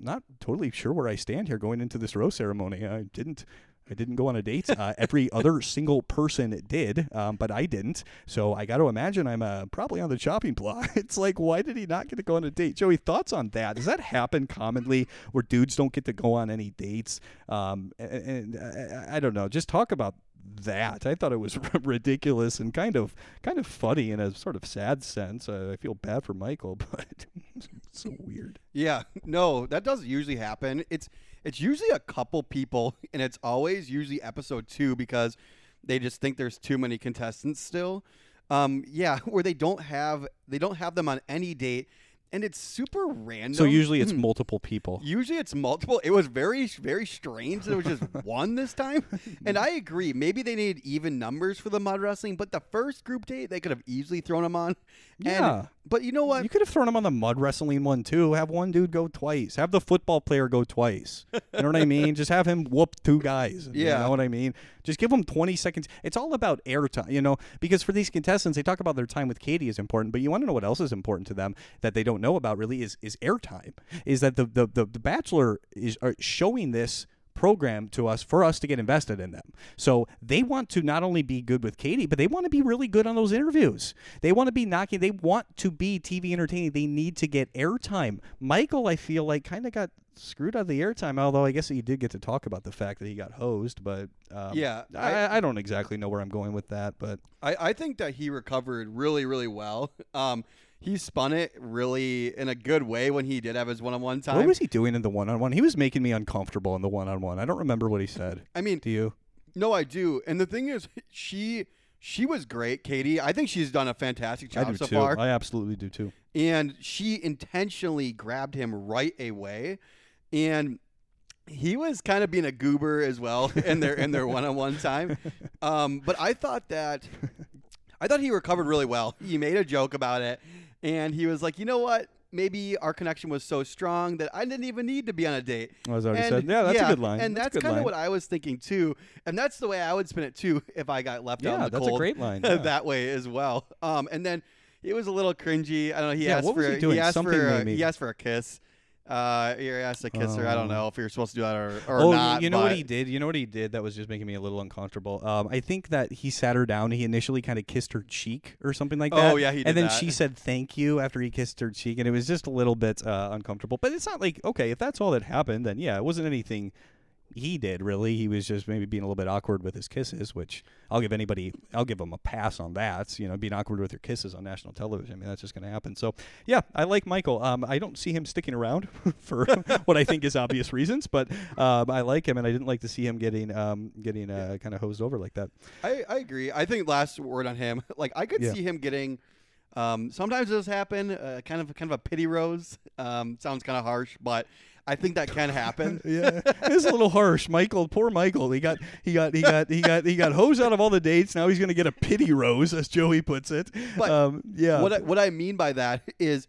not totally sure where I stand here going into this rose ceremony. I didn't I didn't go on a date. Uh, every other single person did, um, but I didn't. So I got to imagine I'm uh, probably on the chopping block. It's like, why did he not get to go on a date? Joey, thoughts on that? Does that happen commonly where dudes don't get to go on any dates? Um, and, and uh, I don't know. Just talk about that. I thought it was ridiculous and kind of kind of funny in a sort of sad sense. Uh, I feel bad for Michael, but it's so weird. Yeah, no, that doesn't usually happen. It's it's usually a couple people, and it's always usually episode two because they just think there's too many contestants still. Um, yeah, where they don't have they don't have them on any date, and it's super random. So usually it's hmm. multiple people. Usually it's multiple. It was very, very strange that it was just one this time. And I agree. Maybe they needed even numbers for the mud wrestling, but the first group date, they could have easily thrown them on. Yeah. But you know what? You could have thrown him on the mud wrestling one too. Have one dude go twice. Have the football player go twice. You know what I mean? Just have him whoop two guys. Yeah. You know what I mean? Just give them 20 seconds. It's all about airtime, you know, because for these contestants, they talk about their time with Katie is important, but you want to know what else is important to them that they don't know about really is is airtime. Is that the the the, the Bachelor is are showing this program to us for us to get invested in them. So they want to not only be good with Katie, but they want to be really good on those interviews. They want to be knocking, they want to be TV entertaining. They need to get airtime. Michael, I feel like, kind of got screwed out of the airtime, although I guess he did get to talk about the fact that he got hosed, but um, Yeah, I, I- I don't exactly know where I'm going with that, but I, I think that he recovered really, really well. Um, he spun it really in a good way when he did have his one-on-one time. what was he doing in the one on one? He was making me uncomfortable in the one on one. I don't remember what he said. I mean, Do you? no, I do. And the thing is, she she was great, Katie. I think she's done a fantastic I job do so too. far. I absolutely do too. and she intentionally grabbed him right away and he was kind of being a goober as well in their in their one-on-one time um, but i thought that i thought he recovered really well he made a joke about it and he was like you know what maybe our connection was so strong that i didn't even need to be on a date that what he and, said? Yeah, that's a good line. and That's that's, kind of what i was thinking too and that's the way i would spin it too if i got left out in Yeah, the that's a great line, yeah. that way as well um, and then it was a little cringy. I don't know. He Yeah, asked what for was he doing? asked Something for a, he asked for a kiss. Uh, he asked to kiss her. I don't Oh. know if you're supposed to do that or, or oh, not. you know what he did? You know what he did that was just making me a little uncomfortable. Um, I think that he sat her down. He initially kind of kissed her cheek or something like that. Oh, that. yeah, he did And then that. she said thank you after he kissed her cheek, and it was just a little bit uh, uncomfortable. But it's not like okay, if that's all that happened, then yeah, it wasn't anything he did really. He was just maybe being a little bit awkward with his kisses, which I'll give anybody, I'll give him a pass on that. You know, being awkward with your kisses on national television. I mean, that's just going to happen. So yeah, I like Michael. Um, I don't see him sticking around for what I think is obvious reasons, but um, I like him, and I didn't like to see him getting um, getting uh, kind of hosed over like that. I, I agree. I think last word on him. Like I could Yeah. see him getting. Um, sometimes this happen. Uh, kind of kind of a pity rose. Um, sounds kind of harsh, but I think that can happen. Yeah, it's a little harsh, Michael. Poor Michael. He got he got he got he got he got hosed out of all the dates. Now he's going to get a pity rose, as Joey puts it. But um, yeah, What I, what I mean by that is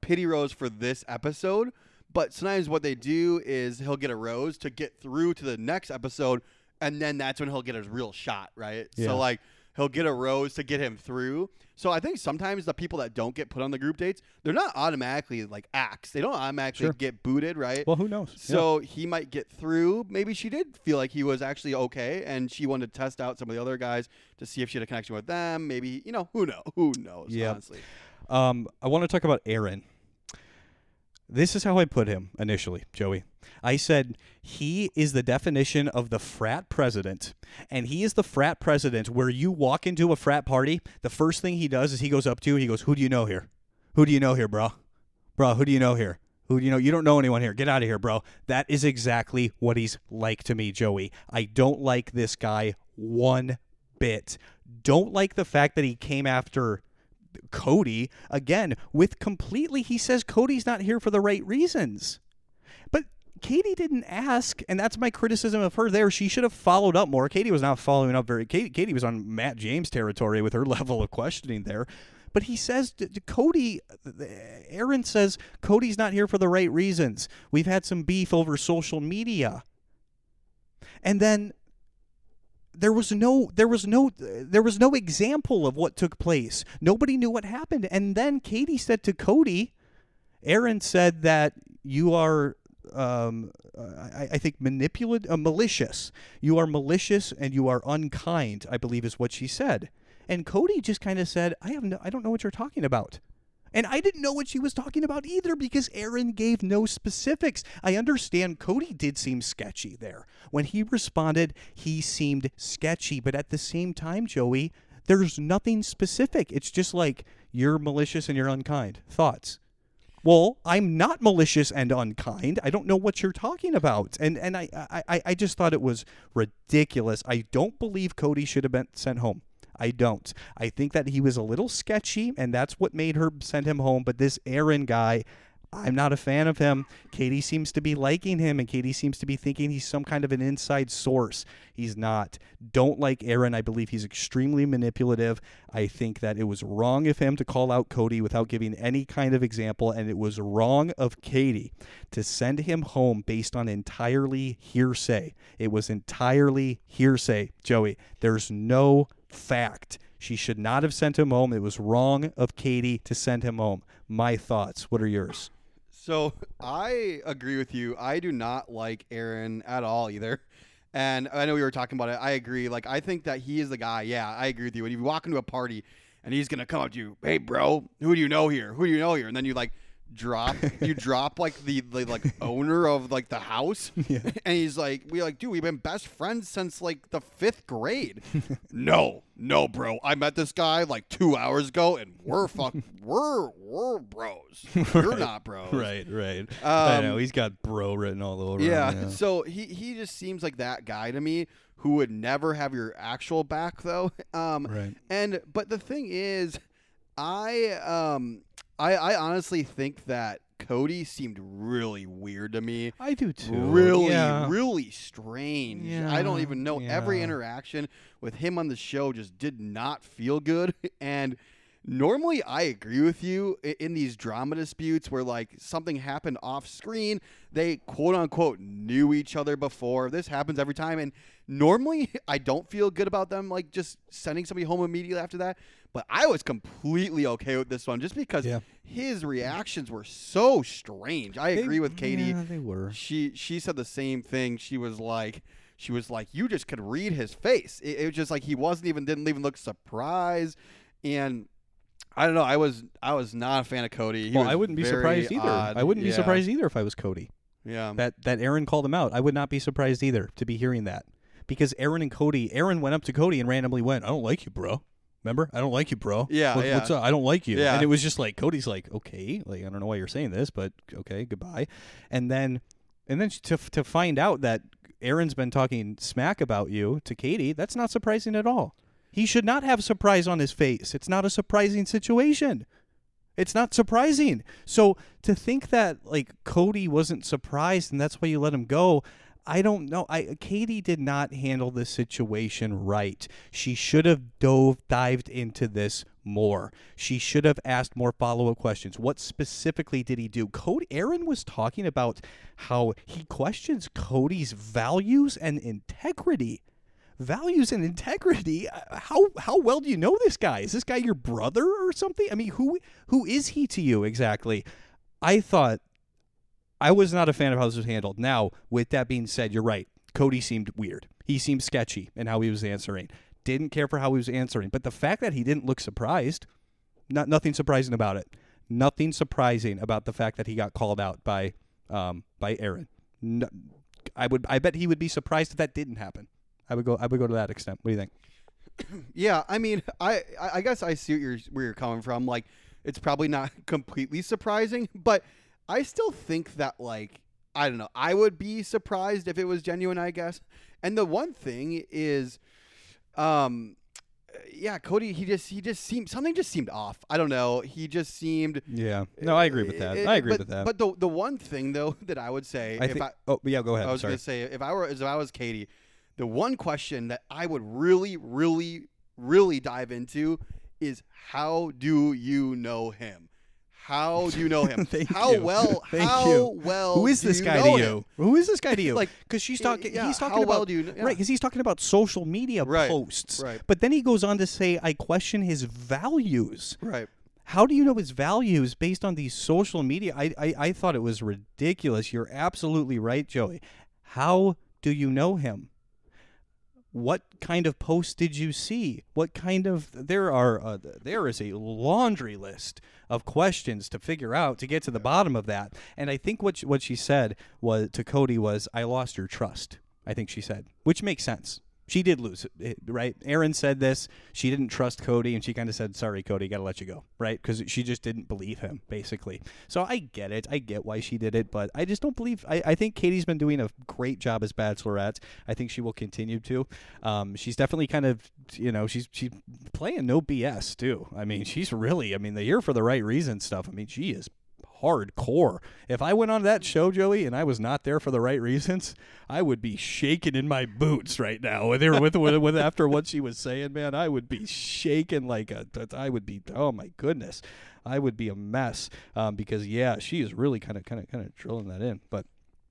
pity rose for this episode. But sometimes what they do is he'll get a rose to get through to the next episode, and then that's when he'll get his real shot, right? Yeah. So like he'll get a rose to get him through. So I think sometimes the people that don't get put on the group dates, they're not automatically like axed. They don't automatically Sure. get booted, right? well, who knows? Yeah. So he might get through. Maybe she did feel like he was actually okay, and she wanted to test out some of the other guys to see if she had a connection with them. Maybe you know who know who knows. Yeah. honestly. Um, I want to talk about Aaron. This is how I put him initially, Joey. I said he is the definition of the frat president, and he is the frat president where you walk into a frat party, the first thing he does is he goes up to you, he goes, "Who do you know here? Who do you know here, bro? Bro, who do you know here? Who do you know? You don't know anyone here. Get out of here, bro." That is exactly what he's like to me, Joey. I don't like this guy one bit. Don't like the fact that he came after Cody again with completely he says Cody's not here for the right reasons. Katie didn't ask, and that's my criticism of her there. She should have followed up more. Katie was not following up very Katie, Katie was on Matt James territory with her level of questioning there. But he says to, to Cody, Aaron says Cody's not here for the right reasons. We've had some beef over social media. And then there was no there was no there was no example of what took place. Nobody knew what happened. And then Katie said to Cody, Aaron said that you are um, I, I think manipulative, uh, malicious. You are malicious and you are unkind. I believe is what she said. And Cody just kind of said, "I have no, I don't know what you're talking about." And I didn't know what she was talking about either because Aaron gave no specifics. I understand Cody did seem sketchy there. When he responded, he seemed sketchy. But at the same time, Joey, there's nothing specific. It's just like, you're malicious and you're unkind. Thoughts? Well, I'm not malicious and unkind. I don't know what you're talking about. And and I I, I just thought it was ridiculous. I don't believe Cody should have been sent home. I don't. I think that he was a little sketchy, and that's what made her send him home. But this Aaron guy, I'm not a fan of him. Katie seems to be liking him, and Katie seems to be thinking he's some kind of an inside source. He's not. Don't like Aaron. I believe he's extremely manipulative. I think that it was wrong of him to call out Cody without giving any kind of example, and it was wrong of Katie to send him home based on entirely hearsay. It was entirely hearsay, Joey. There's no fact. She should not have sent him home. It was wrong of Katie to send him home. My thoughts. What are yours? So I agree with you. I do not like Aaron at all either. And I know we were talking about it. I agree. Like I think that he is the guy. Yeah, I agree with you. When you walk into a party and he's gonna come up to you, hey bro, who do you know here? Who do you know here? And then you like drop you drop like the, the like owner of like the house Yeah. and he's like we like dude we've been best friends since like the fifth grade no no bro i met this guy like two hours ago and we're fuck we're we're bros you're not bros Right, right. I Um, know he's got bro written all over. him, yeah. So he he just seems like that guy to me who would never have your actual back though. Um Right. and but the thing is I um I I honestly think that Cody seemed really weird to me. I do too. Really, Yeah. really strange. I don't even know. Every interaction with him on the show just did not feel good. And normally I agree with you in these drama disputes where like something happened off screen, they quote unquote knew each other before. This happens every time. And normally I don't feel good about them like just sending somebody home immediately after that. But I was completely okay with this one just because Yeah. his reactions were so strange. I They- agree with Katie Yeah, they were. she she said the same thing. She was like, she was like, you just could read his face. It, it was just like he wasn't even didn't even look surprised, and I don't know. I was I was not a fan of Cody. He well, I wouldn't be surprised either. odd. I wouldn't be surprised either if I was Cody. Yeah, That that Aaron called him out. I would not be surprised either to be hearing that. Because Aaron and Cody, Aaron went up to Cody and randomly went, "I don't like you, bro." Remember? I don't like you, bro. Yeah, What- yeah. What's up? I don't like you. Yeah. And it was just like Cody's like, "Okay, like I don't know why you're saying this, but okay, goodbye." And then and then to to find out that Aaron's been talking smack about you to Katie, that's not surprising at all. He should not have surprise on his face. It's not a surprising situation. It's not surprising. So to think that like Cody wasn't surprised and that's why you let him go, I don't know. I Katie did not handle this situation right. She should have dove dived into this more. She should have asked more follow-up questions. What specifically did he do? Cody Aaron was talking about how he questions Cody's values and integrity values and integrity. Uh, How how well do you know this guy? Is this guy your brother or something? I mean, who who is he to you exactly? I thought I was not a fan of how this was handled. Now, with that being said, you're right. Cody seemed weird. He seemed sketchy in how he was answering. Didn't care for how he was answering. But the fact that he didn't look surprised, not nothing surprising about it. Nothing surprising about the fact that he got called out by um, by Aaron. No, I would I bet he would be surprised if that didn't happen. I would go I would go to that extent. What do you think? yeah. I mean, I I guess I see you're, where you're coming from. Like, it's probably not completely surprising, but I still think that like I don't know. I would be surprised if it was genuine. I guess. And the one thing is, um, yeah, Cody. He just he just seemed something just seemed off. I don't know. He just seemed. Yeah. No, I agree with that. Uh, I agree but, with that. But the the one thing though that I would say, I if think I, Oh, yeah, go ahead. I was gonna say if I were if I was Katie, the one question that I would really, really, really dive into is how do you know him? How do you know him? Thank how you. well? Thank how you. well? Who is this guy to him? you? Who is this guy to you? Like, because she's talking. yeah, he's talking how about well do you yeah. right. Because he's talking about social media Right, posts. right. But then he goes on to say, "I question his values." Right. How do you know his values based on these social media? I, I I thought it was ridiculous. You're absolutely right, Joey. How do you know him? What kind of post did you see? What kind of there are uh, there is a laundry list of questions to figure out to get to the bottom of that. And I think what she, what she said was to Cody was I lost your trust. I think she said, which makes sense. She did lose it, right? Aaron said this. She didn't trust Cody, and she kind of said, "Sorry, Cody, got to let you go," right? Because she just didn't believe him, basically. So I get it. I get why she did it, but I just don't believe. I, I think Katie's been doing a great job as Bachelorette. I think she will continue to. Um, she's definitely kind of, you know, she's she's playing no BS too. I mean, she's really. I mean, the here for the right reason stuff. I mean, she is hardcore. If I went on that show, Joey, and I was not there for the right reasons, I would be shaking in my boots right now. With with, with, with after what she was saying, man, I would be shaking like a. I would be. Oh my goodness, I would be a mess. Um, because yeah, she is really kind of, kind of, kind of drilling that in. But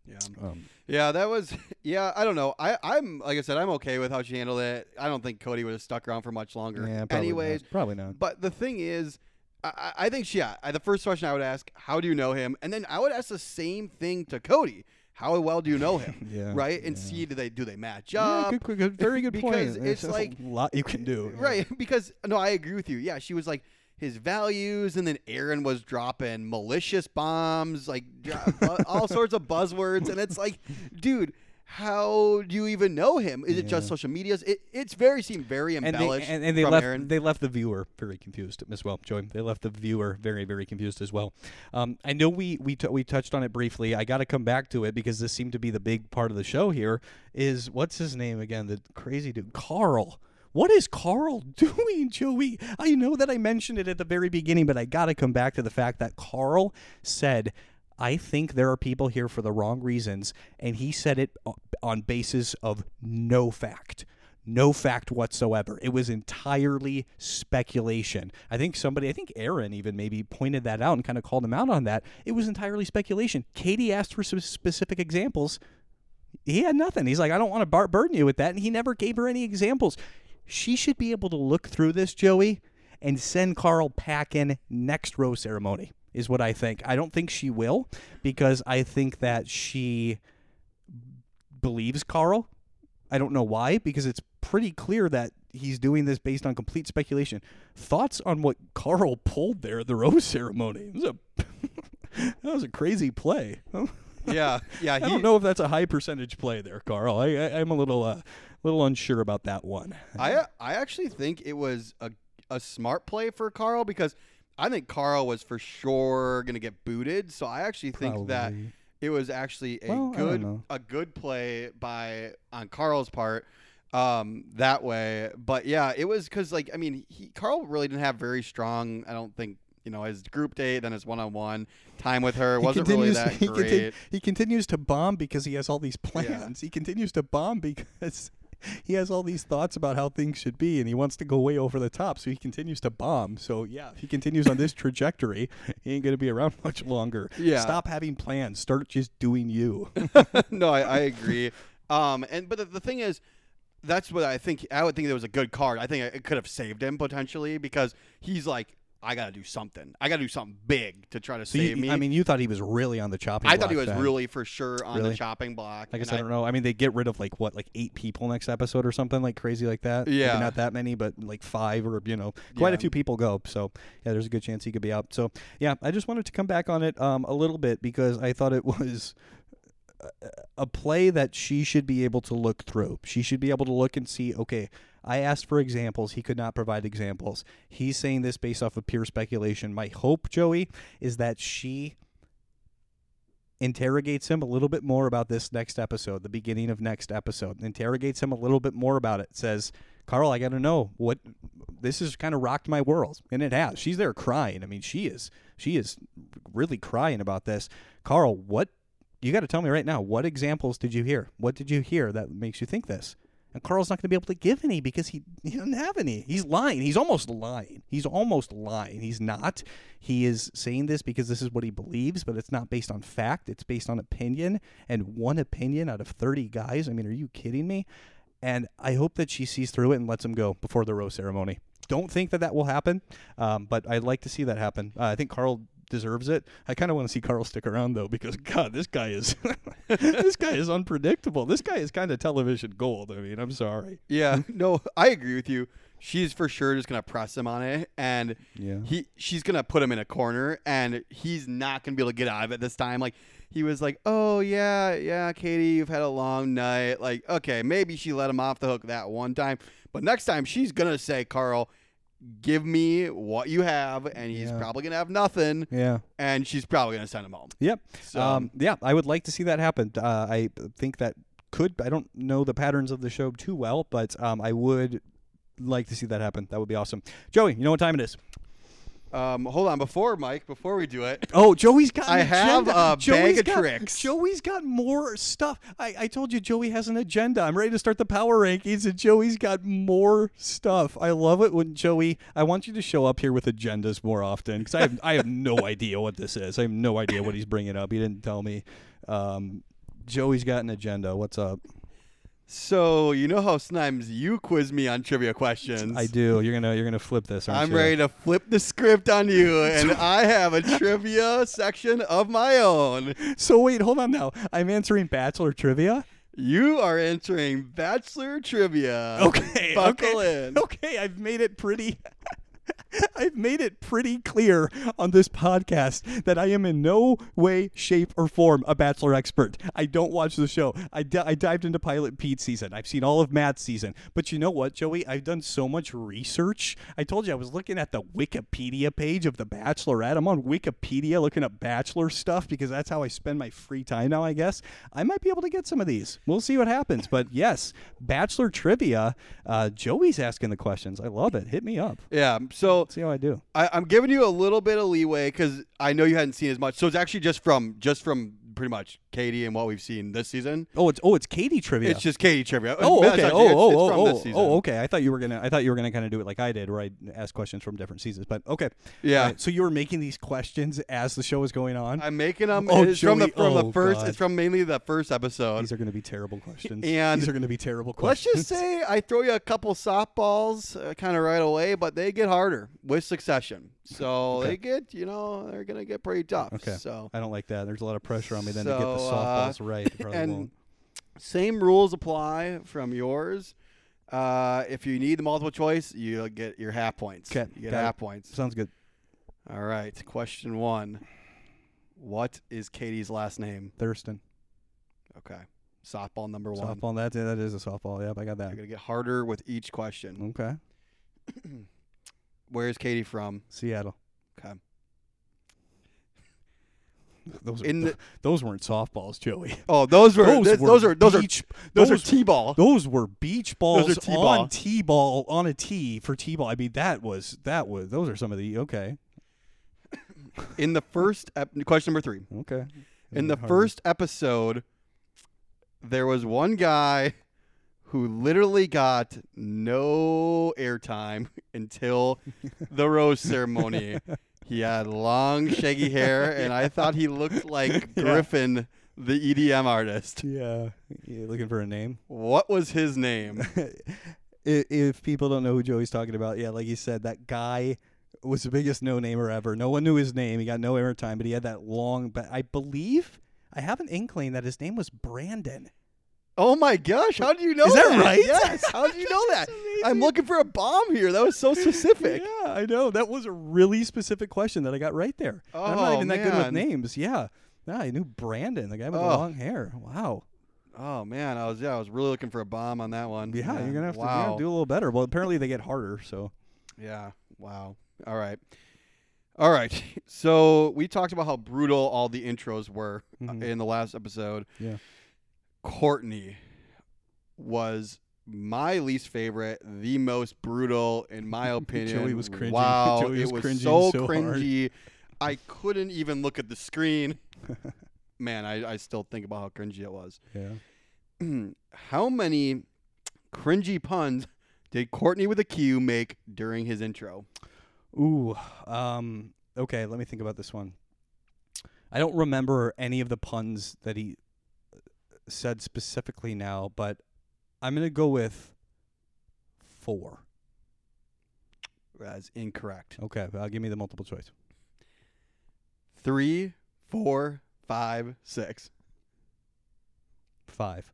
Yeah. um, Yeah, that was. Yeah, I don't know. I, I'm like I said, I'm okay with how she handled it. I don't think Cody would have stuck around for much longer. yeah, probably Anyways, not. probably not. but the thing is, I, I think she, yeah. I- The first question I would ask, how do you know him? And then I would ask the same thing to Cody. How well do you know him? Yeah, Right, and yeah. see do they do they match up? good, good, good, very good point. because There's it's like- a lot you can do. Right, because no, I agree with you. Yeah, she was like his values, and then Aaron was dropping malicious bombs, like all sorts of buzzwords, and it's like, dude, how do you even know him? Is it just social medias? It it's very seemed very and they, embellished and, and they left Aaron. they left the viewer very confused as well, Joey. They left the viewer very very confused as well. Um, I know we we t- we touched on it briefly. I got to come back to it because this seemed to be the big part of the show. Here is what's his name again? The crazy dude, Carl. What is Carl doing, Joey? I know that I mentioned it at the very beginning, but I got to come back to the fact that Carl said, I think there are people here for the wrong reasons. And he said it on basis of no fact. No fact whatsoever. It was entirely speculation. I think somebody, I think Aaron even maybe pointed that out and kind of called him out on that. It was entirely speculation. Katie asked for some specific examples he had nothing. He's like, I don't want to burden you with that. And he never gave her any examples. She should be able to look through this, Joey, and send Carl packing next row ceremony, is what I think. I don't think she will because I think that she believes Carl. I don't know why, because it's pretty clear that he's doing this based on complete speculation. Thoughts on what Carl pulled there at the rose ceremony? It was a that was a crazy play. yeah, yeah. I don't know if that's a high percentage play there, Carl. I, I I'm a little uh, little unsure about that one. I I actually think it was a a smart play for Carl because I think Carl was for sure gonna get booted. So I actually think that it was actually a Well, good a good play by on Carl's part um that way but yeah it was because like i mean he carl really didn't have very strong i don't think you know his group date then his one-on-one time with her He wasn't really that he, great conti- he continues to bomb because he has all these plans. He continues to bomb because he has all these thoughts about how things should be, and he wants to go way over the top. So he continues to bomb. So yeah, if he continues on this trajectory, he ain't gonna be around much longer. Yeah. Stop having plans. Start just doing you. no, I, I agree. Um, and but the, the thing is, that's what I think. I would think it was a good card. I think it could have saved him potentially because he's like, I gotta do something. I gotta do something big to try to So save you, me. I mean, you thought he was really on the chopping. Block. I block thought he was then. really for sure on Really? the chopping block. I guess and I don't know. I mean, they get rid of like what, like eight people next episode or something like crazy like that. Maybe Yeah. not that many, but like five or you know, quite a few people go. So yeah, there's a good chance he could be out. So yeah, I just wanted to come back on it um, a little bit because I thought it was a play that she should be able to look through. She should be able to look and see. Okay, I asked for examples. He could not provide examples. He's saying this based off of pure speculation. My hope, Joey, is that she interrogates him a little bit more about this next episode, the beginning of next episode. Interrogates him a little bit more about it. Says, "Carl, I got to know what this has kind of rocked my world." And it has. She's there crying. I mean, she is she is really crying about this. Carl, what you got to tell me right now, what examples did you hear? What did you hear that makes you think this? And Carl's not going to be able to give any because he, he doesn't have any. He's lying. He's almost lying. He's almost lying. He's not. He is saying this because this is what he believes, but it's not based on fact. It's based on opinion. And one opinion out of 30 guys. I mean, are you kidding me? And I hope that she sees through it and lets him go before the rose ceremony. Don't think that that will happen, um, but I'd like to see that happen. Uh, I think Carl deserves it. I kind of want to see Carl stick around though because God, this guy is this guy is unpredictable. This guy is kind of television gold. I mean, I'm sorry. Yeah, no, I agree with you. She's for sure just gonna press him on it, and Yeah. he she's gonna put him in a corner, and he's not gonna be able to get out of it this time. Like he was like, "Oh yeah, yeah, Katie, you've had a long night." Like, okay, maybe she let him off the hook that one time, but next time she's gonna say, "Carl, give me what you have," and he's Yeah. probably gonna have nothing, Yeah. and she's probably gonna send him home. Yep. So Um, yeah, I would like to see that happen. Uh, I think that could. I don't know the patterns of the show too well, but um, I would like to see that happen. That would be awesome. Joey, you know what time it is? Um, hold on, before Mike, before we do it, Oh, Joey's got. I have agenda. a Joey's bag of got, tricks. Joey's got more stuff. I, I told you Joey has an agenda. I'm ready to start the power rankings, and Joey's got more stuff. I love it when Joey. I want you to show up here with agendas more often because I have I have no idea what this is. I have no idea what he's bringing up. He didn't tell me. Um, Joey's got an agenda. What's up? So you know how sometimes you quiz me on trivia questions. I do. You're gonna you're gonna flip this. Aren't I'm you? ready to flip the script on you, and I have a trivia section of my own. So wait, hold on now. I'm answering Bachelor trivia. You are answering Bachelor Trivia. Okay. Buckle okay. in. Okay, I've made it pretty I've made it pretty clear on this podcast that I am in no way, shape, or form a Bachelor expert. I don't watch the show. I, I dived into Pilot Pete season. I've seen all of Matt's season. But you know what, Joey? I've done so much research. I told you I was looking at the Wikipedia page of The Bachelorette. I'm on Wikipedia looking up Bachelor stuff because that's how I spend my free time now, I guess. I might be able to get some of these. We'll see what happens. But yes, Bachelor trivia. Uh, Joey's asking the questions. I love it. Hit me up. Yeah. So See how I do. I, I'm giving you a little bit of leeway because I know you hadn't seen as much. So it's actually just from just from pretty much Katie and what we've seen this season. Oh, it's oh, it's Katie trivia. It's just Katie trivia. oh, okay. actually- Oh, it's- oh, oh, from oh, oh, okay. I thought you were gonna. I thought you were gonna kind of do it like I did, where I ask questions from different seasons. But okay. Yeah. Right, so you were making these questions as the show was going on. I'm making them. Oh, it's from the from oh, the first. God. It's from mainly the first episode. these are going to be terrible questions. And these are going to be terrible questions. Let's just say I throw you a couple softballs uh, kind of right away, but they get harder with succession. So Okay. they get, you know, they're going to get pretty tough. Okay. So I don't like that. There's a lot of pressure on me then to get the So, uh, softballs right. and won't. same rules apply from yours. Uh, if you need the multiple choice, you get your half points. 'Kay, You get got it. half points. sounds good. All right. Question one. What is Katie's last name? Thurston. Okay. Softball number one. Softball. That that is a softball. Yep, I got that. You're to get harder with each question. Okay. Where is Katie from? Seattle. Okay. Those In the, those weren't softballs, Joey. oh, those were Those those, were those are those are those, those are t-ball. Those were beach balls Those are T-ball. on T-ball on a tee for T-ball. I mean, that was that was. Those are some of the okay, In the first ep- question number 3. okay. In the Hard. first episode there was one guy who literally got no airtime until the rose ceremony. He had long shaggy hair and I thought he looked like Yeah. Gryffin the EDM artist. yeah, you looking for a name. What was his name? If people don't know who Joey's talking about, yeah, like you said, that guy was the biggest no-namer ever. No one knew his name. He got no airtime, but he had that long. But I believe I have an inkling that his name was Brandon. Oh my gosh, how do you know Is that right? Yes. How do you know that? I'm looking for a bomb here. That was so specific. Yeah, I know. That was a really specific question that I got right there. And I'm not Oh, even that good with names. Yeah. Yeah, I knew Brandon, the guy with the Oh. long hair. Wow. Oh man, I was yeah, I was really looking for a bomb on that one. Yeah, you're gonna have to, gonna do a little better. Well, apparently they get harder. So Yeah. Wow. All right. All right. So we talked about how brutal all the intros were uh, Mhm. in the last episode. Yeah. Quartney was my least favorite, the most brutal in my opinion. Joey was cringing. Wow, Joey it was was so, so hard. cringy. I couldn't even look at the screen. Man, I, I still think about how cringy it was. yeah. how many cringy puns did Quartney with a Q make during his intro? Ooh. Um. Okay. Let me think about this one. I don't remember any of the puns that he said specifically now, but I'm gonna go with four. That's incorrect. Okay. Uh, give me the multiple choice. Three, four, five, six. Five.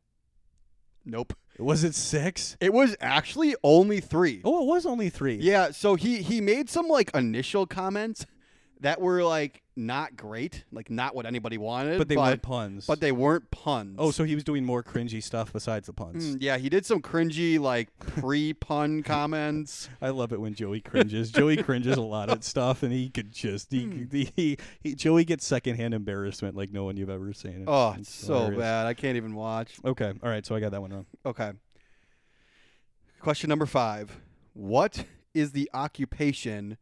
Nope. It was it six? It was actually only three. Oh, it was only three. Yeah, so he he made some like initial comments that were like not great, like not what anybody wanted, but they weren't puns. but they weren't puns. oh, so he was doing more cringy stuff besides the puns. Mm, yeah, he did some cringy like pre-pun comments. I love it when Joey cringes. Joey cringes a lot at stuff, and he could just he, Hmm. he, he, he Joey gets secondhand embarrassment like no one you've ever seen. Oh, it's so hilarious. bad. I can't even watch. Okay, all right. So I got that one wrong. Okay. Question number five. What is the occupation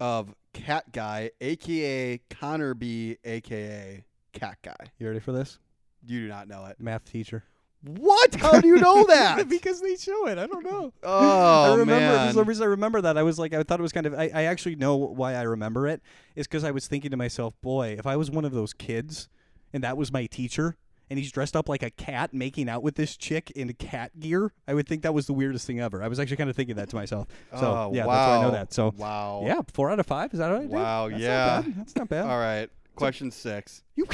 of Cat Guy, aka Connor B, aka Cat Guy? You ready for this? You do not know it. Math teacher. What? How do you know that? because they show it. I don't know. oh I remember. man. The reason I remember that. I was like, I thought it was kind of. I, I actually know why I remember it. Is because I was thinking to myself, boy, if I was one of those kids, and that was my teacher, and he's dressed up like a cat making out with this chick in cat gear, I would think that was the weirdest thing ever. I was actually kind of thinking that to myself. So oh, yeah, wow. that's why I know that. So wow. yeah, four out of five. Is that right? Wow, That's yeah. Not. That's not bad. All right. Question six. You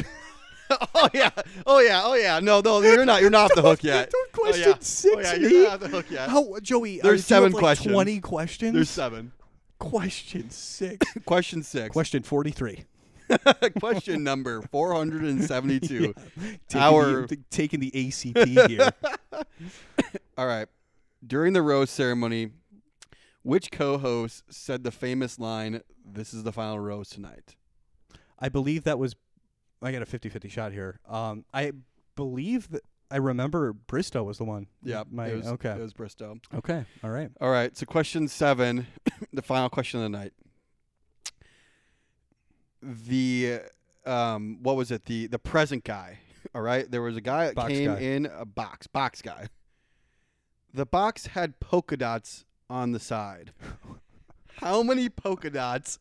oh yeah. Oh yeah. Oh yeah. No, no, you're not. You're not off the hook yet. Don't Oh, question yeah. six Oh, yeah, me. you're not off the hook yet. How, Joey? There's uh, you seven like, questions. Twenty questions. There's seven. question six. Question six. Question forty-three. Question number 472. Taking Our- the, taking the ACT here. All right. During the rose ceremony, which co-host said the famous line, "This is the final rose tonight"? I believe that was. I got a 50-50 shot here. Um, I believe that I remember Bristowe was the one. Yeah. My it was, okay. It was Bristowe. okay. All right. All right. So question seven, the final question of the night. The um, what was it? The the present guy. All right. There was a guy that Box came guy. in a box. Box guy. The box had polka dots on the side. How many polka dots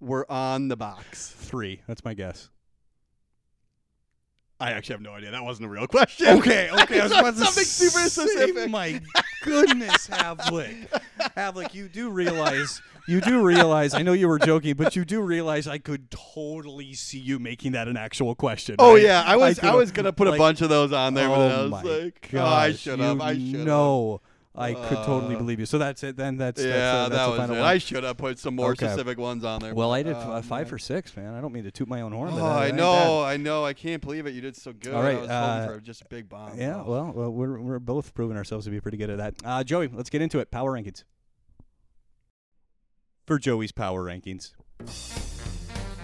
were on the box? Three. That's my guess. I actually have no idea. That wasn't a real question. Okay. Okay. I was about to something super specific. My goodness, Havlik. Havlik, you do realize. You do realize. I know you were joking, but you do realize I could totally see you making that an actual question. Oh right? yeah, I was I, could- was gonna put like- a bunch of those on there, but oh I was my like, oh, I should have. I should have. know, I could totally Uh, believe you. So that's it. Then that's yeah, that's, uh, that's that the was final it. one. I should have put some more Okay. specific ones on there. well, but, I did oh, uh, five man. for six, man. I don't mean to toot my own horn, but Oh, that- I that know, I know. I can't believe it. You did so good. All right, I was uh, for just a big bomb. Yeah, Oh. well, well, we're we're both proving ourselves to be pretty good at that. Uh, Joey, let's get into it. Power rankings. For Joey's power rankings,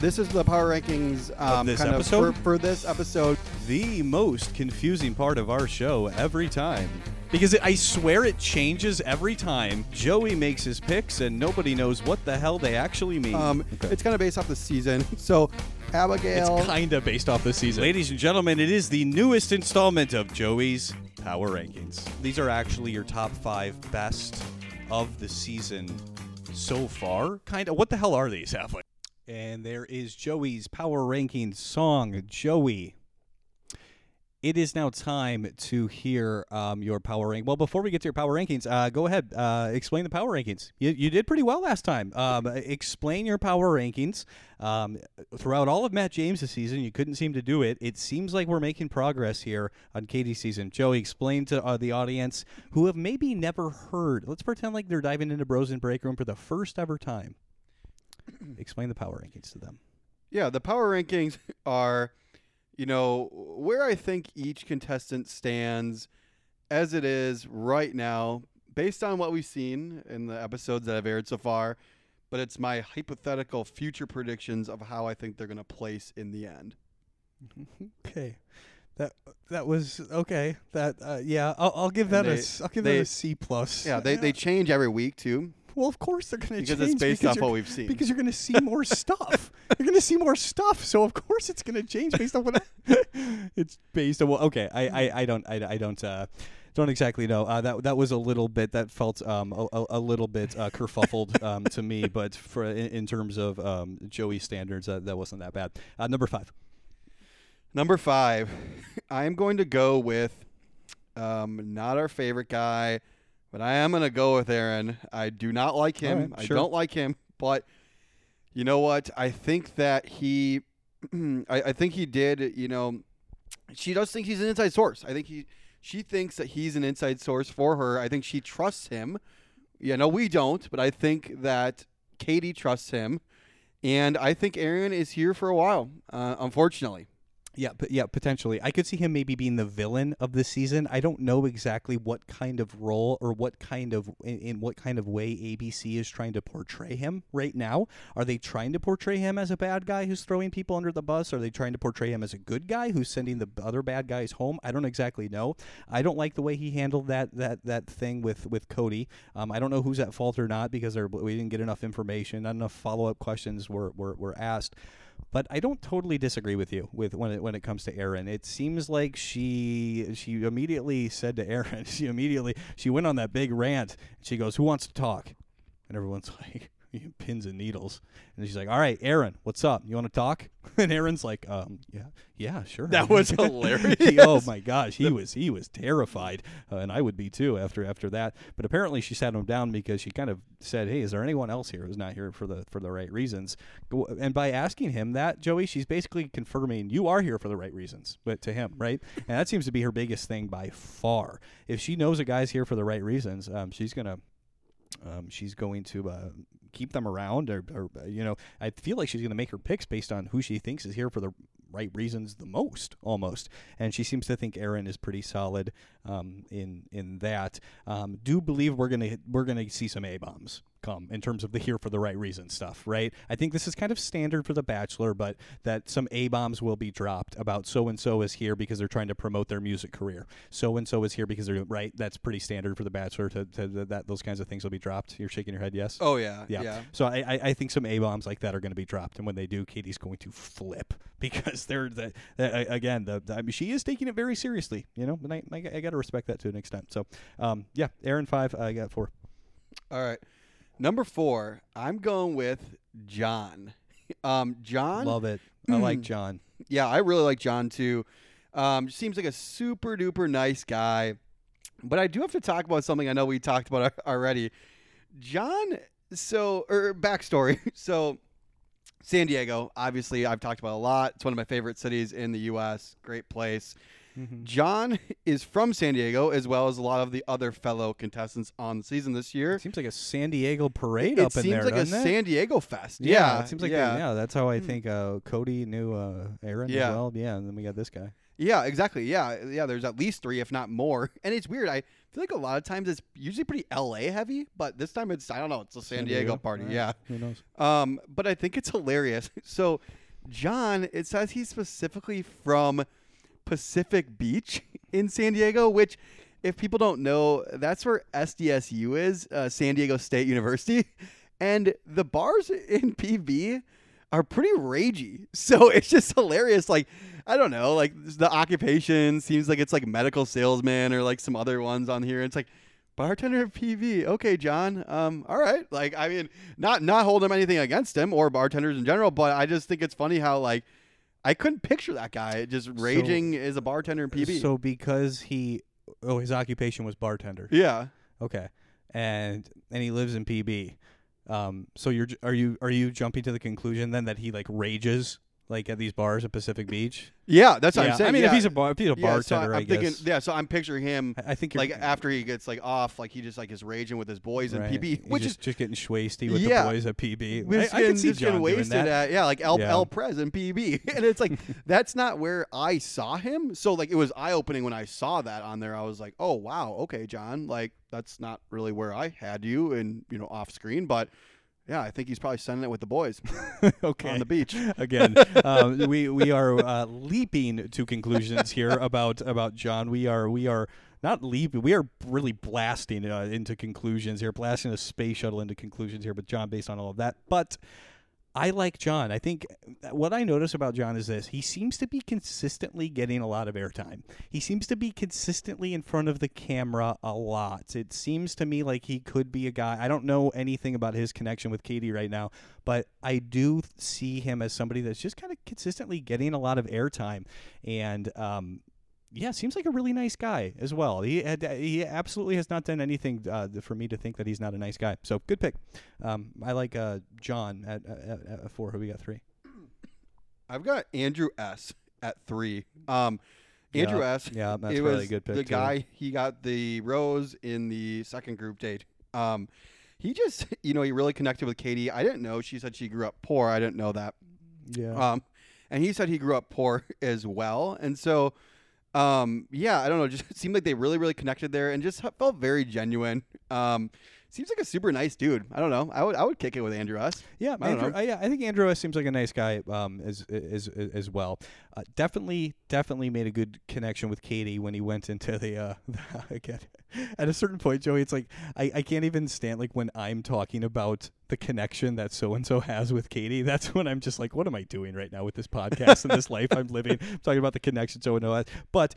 this is the power rankings um, this kind episode? of for, for this episode. the most confusing part of our show every time. Because it, I swear it changes every time. Joey makes his picks and nobody knows what the hell they actually mean. Um, Okay. It's kind of based off the season. So, Abigail. It's kind of based off the season. Ladies and gentlemen, it is the newest installment of Joey's Power Rankings. These are actually your top five best of the season so far. Kind of. What the hell are these, Halfway? And there is Joey's Power Rankings song, Joey. It is now time to hear um, your power rank. Well, before we get to your power rankings, uh, go ahead. Uh, explain the power rankings. You, you did pretty well last time. Um, explain your power rankings. Um, throughout all of Matt James' season, you couldn't seem to do it. It seems like we're making progress here on Katie's season. Joey, explain to uh, the audience who have maybe never heard. Let's pretend like they're diving into Bros and Break Room for the first ever time. explain the power rankings to them. Yeah, the power rankings are, you know, where I think each contestant stands as it is right now, based on what we've seen in the episodes that have aired so far. But it's my hypothetical future predictions of how I think they're going to place in the end. Okay. That that was okay. That uh, yeah, I'll, I'll give that And a they- s- I'll give they- that a C plus. Yeah, they, they change every week too well, of course they're going to change because change it's based because off you're- what we've seen. because you're going to see more stuff. You're going to see more stuff, so of course it's going to change based on what it's based on. What, okay, I, I, I don't I, I don't uh, don't exactly know. Uh, that that was a little bit that felt um a, a- a little bit uh, kerfuffled um to me, but for in, in terms of um Joey standards, uh, that wasn't that bad. Uh, number five. Number five, I am going to go with um, not our favorite guy, but I am going to go with Aaron. I do not like him. Right, I sure. don't like him, but You know what? I think that he, I, I think he did. You know, she does think he's an inside source. I think he, she thinks that he's an inside source for her. I think she trusts him. Yeah, no, we don't, but I think that Katie trusts him, and I think Aaron is here for a while. Uh, unfortunately. Yeah, but yeah, potentially. I could see him maybe being the villain of the season. I don't know exactly what kind of role or what kind of in, in, what kind of way ABC is trying to portray him right now. Are they trying to portray him as a bad guy who's throwing people under the bus? Are they trying to portray him as a good guy who's sending the other bad guys home? I don't exactly know. I don't like the way he handled that that that thing with with Cody. Um, I don't know who's at fault or not because we didn't get enough information. Not enough follow up questions were, were were asked. But I don't totally disagree with you with when it when it comes to Aaron. It seems like she she immediately said to Aaron, she immediately she went on that big rant. And she goes, "Who wants to talk?" And everyone's like, pins and needles. And she's like, "All right, Aaron, what's up? You want to talk?" And Aaron's like, "Um, yeah, yeah, sure." That was hilarious. he, oh my gosh, he was he was terrified, uh, and I would be too after after that. But apparently, she sat him down because she kind of said, "Hey, is there anyone else here who's not here for the for the right reasons?" And by asking him that, Joey, she's basically confirming you are here for the right reasons, but to him, right? And that seems to be her biggest thing by far. If she knows a guy's here for the right reasons, um, she's gonna um, she's going to uh, keep them around, or, or, you know, I feel like she's going to make her picks based on who she thinks is here for the right reasons the most, almost. And she seems to think Aaron is pretty solid um, in in that. Um, do believe we're gonna we're gonna see some a bombs come in terms of the here for the right reason stuff, right? I think this is kind of standard for The Bachelor, but that some A bombs will be dropped about so and so is here because they're trying to promote their music career. So and so is here because they're right. That's pretty standard for The Bachelor to, to, to that those kinds of things will be dropped. You're shaking your head, yes? Oh yeah, yeah. yeah. So I, I, I think some A bombs like that are going to be dropped, and when they do, Katie's going to flip because they're the, again the, the I mean, she is taking it very seriously, you know. And I I, I got to respect that to an extent. So um yeah, Aaron five, I got four. All right. Number four, I'm going with John. Um, John, love it. I like John. Yeah, I really like John too. Um, seems like a super duper nice guy. But I do have to talk about something I know we talked about already. John, so or backstory. So San Diego, obviously, I've talked about a lot. It's one of my favorite cities in the U.S. Great place. Mm-hmm. John is from San Diego, as well as a lot of the other fellow contestants on the season this year. It seems like a San Diego parade it up in there. It seems like a it? San Diego fest. Yeah, yeah it seems like yeah. Yeah. That's how I think uh, Cody knew uh, Aaron yeah. as well. Yeah, and then we got this guy. Yeah, exactly. Yeah, yeah. There's at least three, if not more. And it's weird. I feel like a lot of times it's usually pretty LA heavy, but this time it's I don't know. It's a San, San Diego, Diego, party. Right. Yeah. Who knows? Um, but I think it's hilarious. So, John, it says he's specifically from Pacific Beach in San Diego, which, if people don't know, that's where SDSU is, uh, San Diego State University. And the bars in PB are pretty ragey. So it's just hilarious. Like, I don't know, like the occupation seems like it's like medical salesman or like some other ones on here. It's like, bartender at PB. Okay, John. Um, all right. Like, I mean, not not holding anything against him or bartenders in general, but I just think it's funny how like I couldn't picture that guy just raging as a bartender in PB. So because he, oh, his occupation was bartender. Yeah. Okay, and and he lives in PB. Um, so you're are you are you jumping to the conclusion then that he like rages like at these bars at Pacific Beach? Yeah, that's what yeah. I'm saying. I mean, yeah. if he's a bar, if he's a yeah, bartender, so I, I am guess. Thinking, yeah, so I'm picturing him. I think like after he gets like off, like he just like is raging with his boys right. in PB, which just, is just getting schwasty with the boys at PB. I, I can see John getting doing wasted that. at yeah, like El. El Prez in PB, and it's like that's not where I saw him. So like it was eye opening when I saw that on there. I was like, oh wow, okay, John, like that's not really where I had you, and you know off screen, but. Yeah, I think he's probably sending it with the boys okay. on the beach. Again, um, we we are uh, leaping to conclusions here about about John. We are we are not leaping. We are really blasting uh, into conclusions here, blasting a space shuttle into conclusions here. But John, based on all of that, but. I like John. I think what I notice about John is this. He seems to be consistently getting a lot of airtime. He seems to be consistently in front of the camera a lot. It seems to me like he could be a guy. I don't know anything about his connection with Katie right now, but I do see him as somebody that's just kind of consistently getting a lot of airtime. And um, yeah, seems like a really nice guy as well. He had, he absolutely has not done anything uh, for me to think that he's not a nice guy. So good pick. Um, I like uh, John at, at, at four. Who we got three? I've got Andrew S at three. Um, Andrew Yeah, S. yeah, that's it was a good pick, The too. guy he got the rose in the second group date. Um, he just you know he really connected with Katie. I didn't know she said she grew up poor. I didn't know that. Yeah. Um, and he said he grew up poor as well. And so, um, yeah, I don't know. Just seemed like they really, really connected there, and just felt very genuine. Um, seems like a super nice dude. I don't know. I would, I would kick it with Andrew S. Yeah, I Andrew, uh, yeah, I think Andrew S. seems like a nice guy um, as, as as well. Uh, definitely, definitely made a good connection with Katie when he went into the. Uh, again, at a certain point, Joey, it's like I, I can't even stand like when I'm talking about the connection that so and so has with Katie. That's when I'm just like, what am I doing right now with this podcast and this life I'm living? I'm talking about the connection so and so has, but.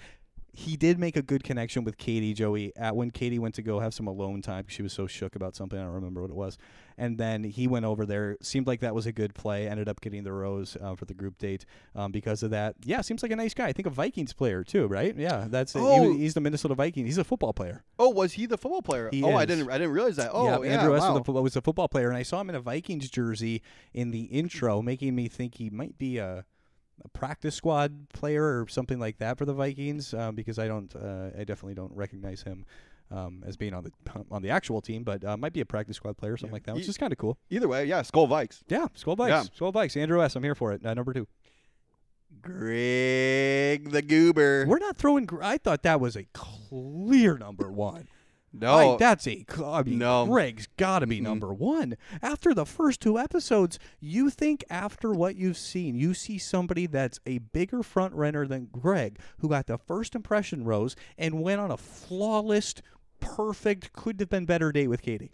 He did make a good connection with Katie, Joey, at when Katie went to go have some alone time. 'cause She was so shook about something. I don't remember what it was and then he went over there. Seemed like that was a good play. Ended up getting the rose uh, for the group date um, because of that. Yeah, seems like a nice guy. I think a Vikings player too, right? Yeah, that's it. He- Oh. he's the Minnesota Vikings. He's a football player. Oh, was he the football player? He oh, I didn't, I didn't realize that. Oh, yeah, Andrew S. wow. was, a, was a football player, and I saw him in a Vikings jersey in the intro, making me think he might be a. A practice squad player or something like that for the Vikings, um, because I don't, uh, I definitely don't recognize him um, as being on the on the actual team, but uh, might be a practice squad player or something Yeah. like that, which He- is kind of cool. Either way, yeah, Skol Vikes. Yeah, Skol Vikes. Yeah. Skol Vikes. Andrew S. I'm here for it. Uh, number two. Greg the Goober. We're not throwing. Gr- I thought that was a clear number one. No, Like, that's a. mean, No. Greg's got to be number one. After the first two episodes, you think after what you've seen, you see somebody that's a bigger front runner than Greg, who got the first impression rose and went on a flawless, perfect, could have been better date with Katie.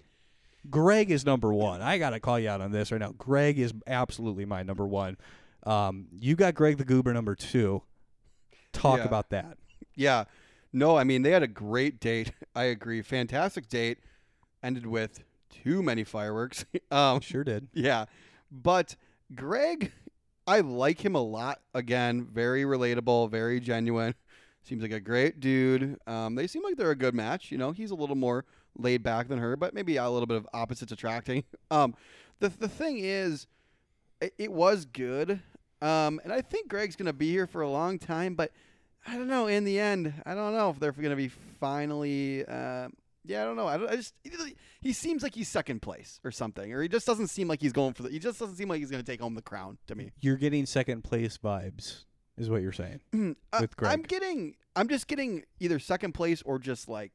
Greg is number one. I gotta call you out on this right now. Greg is absolutely my number one. Um, you got Greg the Goober number two. Talk Yeah. about that. Yeah. No, I mean they had a great date. I agree. Fantastic date. Ended with too many fireworks. um, Sure did. yeah. But Greg, I like him a lot. Again, very relatable, very genuine. Seems like a great dude. Um, they seem like they're a good match. You know, he's a little more laid back than her, but maybe a little bit of opposites attracting. Um, the the thing is, it, it was good. Um, and I think Greg's gonna be here for a long time, but I don't know. In the end, I don't know if they're gonna be finally. Uh, yeah, I don't know. I, don't, I just he seems like he's second place or something, or he just doesn't seem like he's going for the. He just doesn't seem like he's gonna take home the crown to me. You're getting second place vibes, is what you're saying. Uh, With I'm Greg. getting. I'm just getting either second place or just like.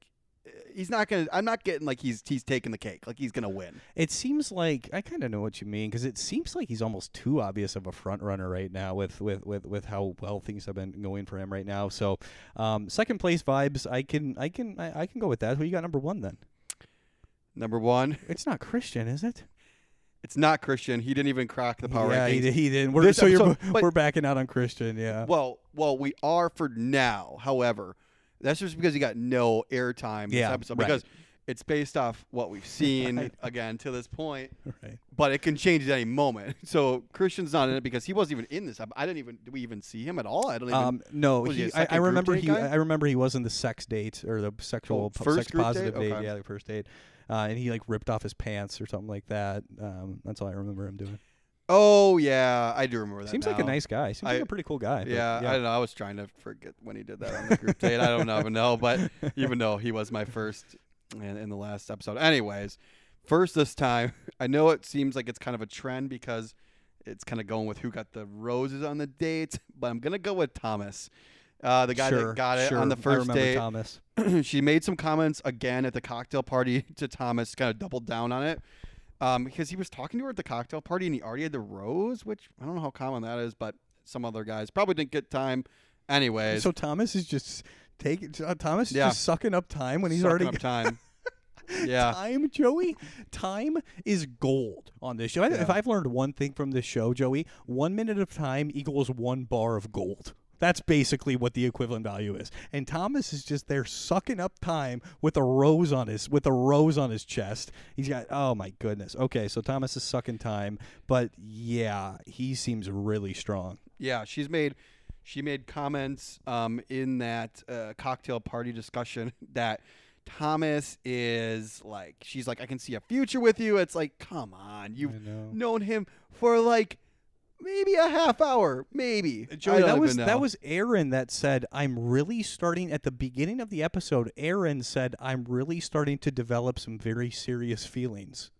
He's not gonna. I'm not getting like he's he's taking the cake. Like he's gonna win. It seems like I kind of know what you mean because it seems like he's almost too obvious of a front runner right now with with, with, with how well things have been going for him right now. So, um, second place vibes. I can I can I, I can go with that. Who you got number one then? Number one, It's not Christian, is it? it's not Christian. He didn't even crack the power yeah, rankings. he, he didn't. We're, This so you're, episode- but- we're backing out on Christian. Yeah. Well, well, we are for now. However, that's just because he got no airtime this Yeah, episode right. because it's based off what we've seen Right. again to this point. right. But it can change at any moment. So Christian's not in it because he wasn't even in this. I didn't even. Did we even see him at all? I don't even. Um, no, he he, I, I remember he. guy? I remember he was in the sex date or the sexual Oh, first sex group date? positive date. Okay. Yeah, the first date. Uh, and he like ripped off his pants or something like that. Um, that's all I remember him doing. Oh yeah, I do remember that. Seems like a nice guy. Seems I- like a pretty cool guy. but Yeah, I don't know. I was trying to forget when he did that on the group date. I don't even know, but even though he was my first in, in the last episode. Anyways, first this time. I know it seems like it's kind of a trend because it's kind of going with who got the roses on the date, but I'm gonna go with Thomas, uh, the guy sure, that got it sure. on the I first remember date. Thomas. she made some comments again at the cocktail party to Thomas, kind of doubled down on it. Um, because he was talking to her at the cocktail party and he already had the rose, which I don't know how common that is, but some other guys probably didn't get time. Anyways, So Thomas is just taking. Uh, Thomas is Yeah. just sucking up time when he's sucking already up time. yeah, time, Joey. Time is gold on this show. I- If I've learned one thing from this show, Joey, one minute of time equals one bar of gold. That's basically what the equivalent value is. And Thomas is just there sucking up time with a rose on his with a rose on his chest. He's got oh my goodness. Okay, so Thomas is sucking time, but yeah, he seems really strong. yeah. She's made she made comments um, in that uh, cocktail party discussion that Thomas is like, she's like, I can see a future with you. It's like, come on, you've know. known him for like maybe a half hour, maybe. Joey, that was that was Aaron that said I'm really starting at the beginning of the episode. Aaron said I'm really starting to develop some very serious feelings.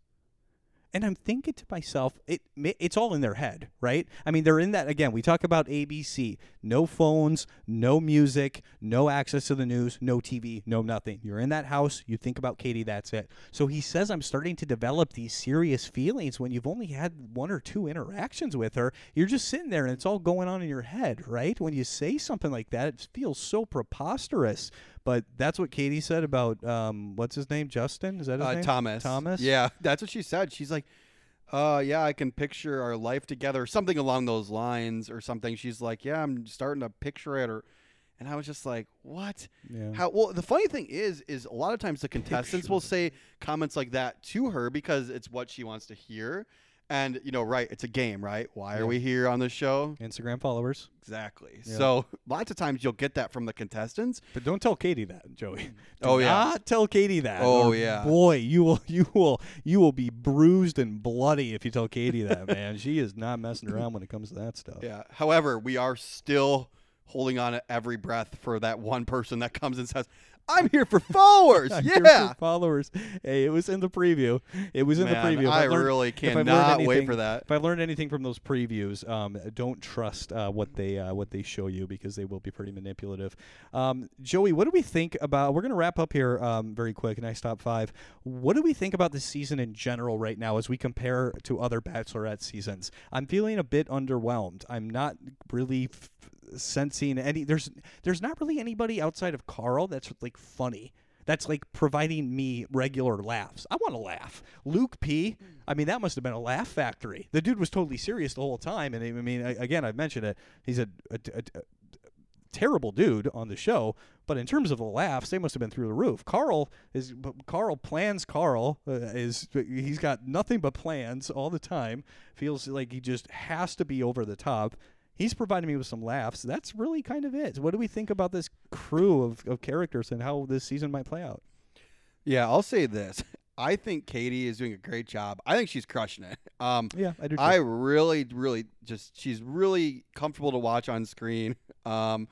And I'm thinking to myself, it it's all in their head, right? I mean, they're in that again. We talk about ABC, no phones, no music, no access to the news, no TV, no nothing. You're in that house, you think about Katie, that's it. So he says I'm starting to develop these serious feelings when you've only had one or two interactions with her. You're just sitting there and it's all going on in your head, right? When you say something like that, it feels so preposterous. But that's what Katie said about um, what's his name, Justin? Is that his uh, name? Thomas. Thomas. Yeah, that's what she said. She's like, uh, yeah, I can picture our life together, something along those lines, or something. She's like, yeah, I'm starting to picture it, or, and I was just like, what? Yeah. How? Well, the funny thing is, is a lot of times the contestants will say comments like that to her because it's what she wants to hear, and you know, right? It's a game, right? Why Yeah. are we here on the show? Instagram followers. Exactly. Yeah. So lots of times you'll get that from the contestants. But don't tell Katie that, Joey. Mm. Do Oh, yeah. not tell Katie that. Oh, yeah. boy, you will you will you will be bruised and bloody if you tell Katie that, man. She is not messing around when it comes to that stuff. Yeah. However, we are still holding on at every breath for that one person that comes and says, "I'm here for followers." I'm yeah. for followers. Hey, it was in the preview. It was in Man, the preview. If I learned- really if I've learned cannot wait for that. If I learned anything from those previews, um, don't trust uh, what they uh, what they show you because they will be pretty manipulative. Um, Joey, what do we think about? We're gonna wrap up here um, very quick. Nice top five. What do we think about the season in general right now as we compare to other Bachelorette seasons? I'm feeling a bit underwhelmed. I'm not really. F- sensing any there's there's not really anybody outside of Karl that's like funny that's like providing me regular laughs. I want to laugh. Luke P. I mean, that must have been a laugh factory. The dude was totally serious the whole time, and I mean, again, I've mentioned it. He's a, a, a- a terrible dude on the show, but in terms of the laughs, they must have been through the roof. Karl is Karl plans. Karl uh, is he's got nothing but plans all the time. Feels like he just has to be over the top. He's providing me with some laughs. That's really kind of it. What do we think about this crew of, of characters and how this season might play out? Yeah, I'll say this. I think Katie is doing a great job. I think she's crushing it. Um, Yeah, I do. Too. I really, really just she's really comfortable to watch on screen. Um,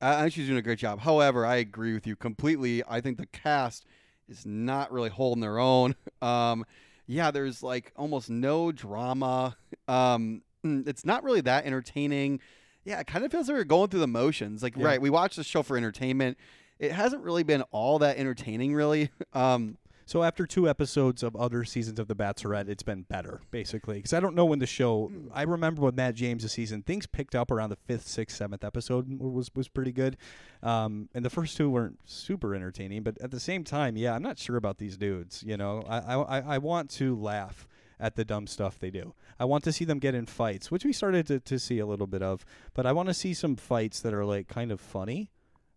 I I think she's doing a great job. However, I agree with you completely. I think the cast is not really holding their own. Um, yeah, there's like almost no drama. Um, mm, it's not really that entertaining. Yeah, it kind of feels like we're going through the motions. Like, Yeah. right, we watch the show for entertainment. It hasn't really been all that entertaining, really. Um, So after two episodes of other seasons of The Bachelorette, it's been better, basically. Because I don't know when the show. I remember with Matt James' the season, things picked up around the fifth, sixth, seventh episode was was pretty good, um, and the first two weren't super entertaining. But at the same time, yeah, I'm not sure about these dudes. You know, I, I- I want to laugh at the dumb stuff they do. I want to see them get in fights, which we started to, to see a little bit of. But I want to see some fights that are like kind of funny.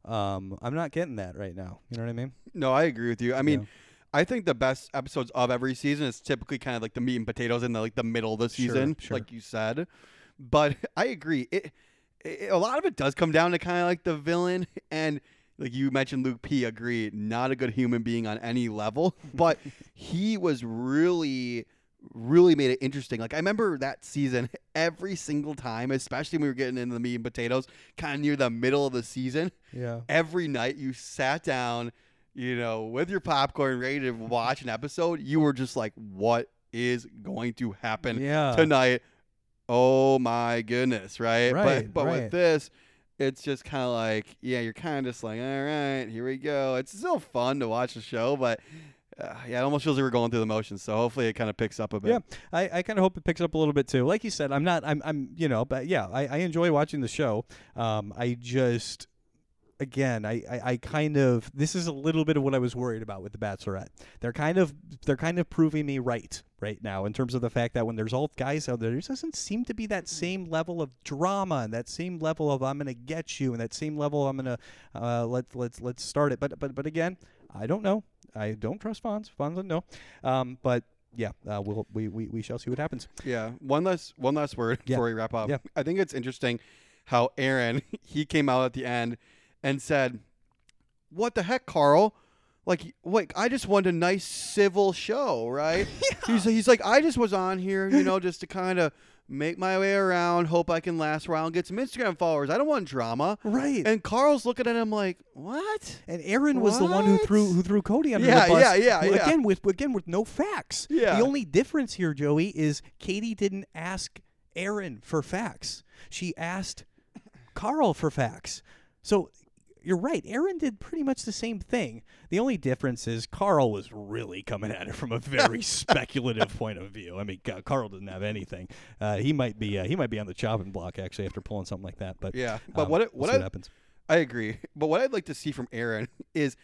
Um, I'm not getting that right now. You know what I mean? No, I agree with you. I mean, Yeah. I think the best episodes of every season is typically kind of like the meat and potatoes in the like the middle of the season, sure. like you said. But I agree. It, it a lot of it does come down to kind of like the villain and like you mentioned Luke P agreed, not a good human being on any level, but he was really really made it interesting. Like I remember that season every single time, especially when we were getting into the meat and potatoes, kind of near the middle of the season Yeah. every night you sat down, you know, with your popcorn ready to watch an episode, you were just like, what is going to happen Yeah. tonight? Oh my goodness, right? Right, but but right. with this, it's just kind of like, yeah, you're kind of just like, all right, here we go. It's still fun to watch the show, but uh, yeah, it almost feels like we're going through the motions. So hopefully it kind of picks up a bit. Yeah, I, I kind of hope it picks up a little bit too. Like you said, I'm not, I'm, I'm, you know, but yeah, I, I enjoy watching the show. Um, I just, again, I, I, I kind of, this is a little bit of what I was worried about with the Bachelorette. They're kind of, they're kind of proving me right right now in terms of the fact that when there's all guys out there, there doesn't seem to be that same level of drama and that same level of I'm gonna get you and that same level I'm gonna uh, let let's let's start it. But but but again, I don't know. I don't trust Fonz. Fonz doesn't. Um, but yeah, uh, we'll we, we we shall see what happens. Yeah. One last one last word Yeah. before we wrap up. Yeah. I think it's interesting how Aaron he came out at the end and said, "What the heck, Karl? Like, like I just wanted a nice civil show, right? He's he's like, I just was on here, you know, just to kind of." Make my way around, hope I can last around, get some Instagram followers. I don't want drama. Right. And Karl's looking at him like, "What? And Aaron was the one who What? threw who threw Cody under Yeah, the bus. yeah, yeah, Well, yeah. Again with again with no facts. Yeah. The only difference here, Joey, is Katie didn't ask Aaron for facts. She asked Karl for facts. So you're right. Aaron did pretty much the same thing. The only difference is Karl was really coming at it from a very speculative point of view. I mean, God, Karl didn't have anything. Uh, he might be uh, he might be on the chopping block actually after pulling something like that. But Yeah, but um, what it- what I- happens. I agree. But what I'd like to see from Aaron is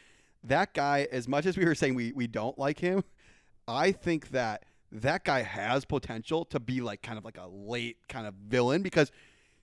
that guy, as much as we were saying we, we don't like him, I think that that guy has potential to be like kind of like a late kind of villain because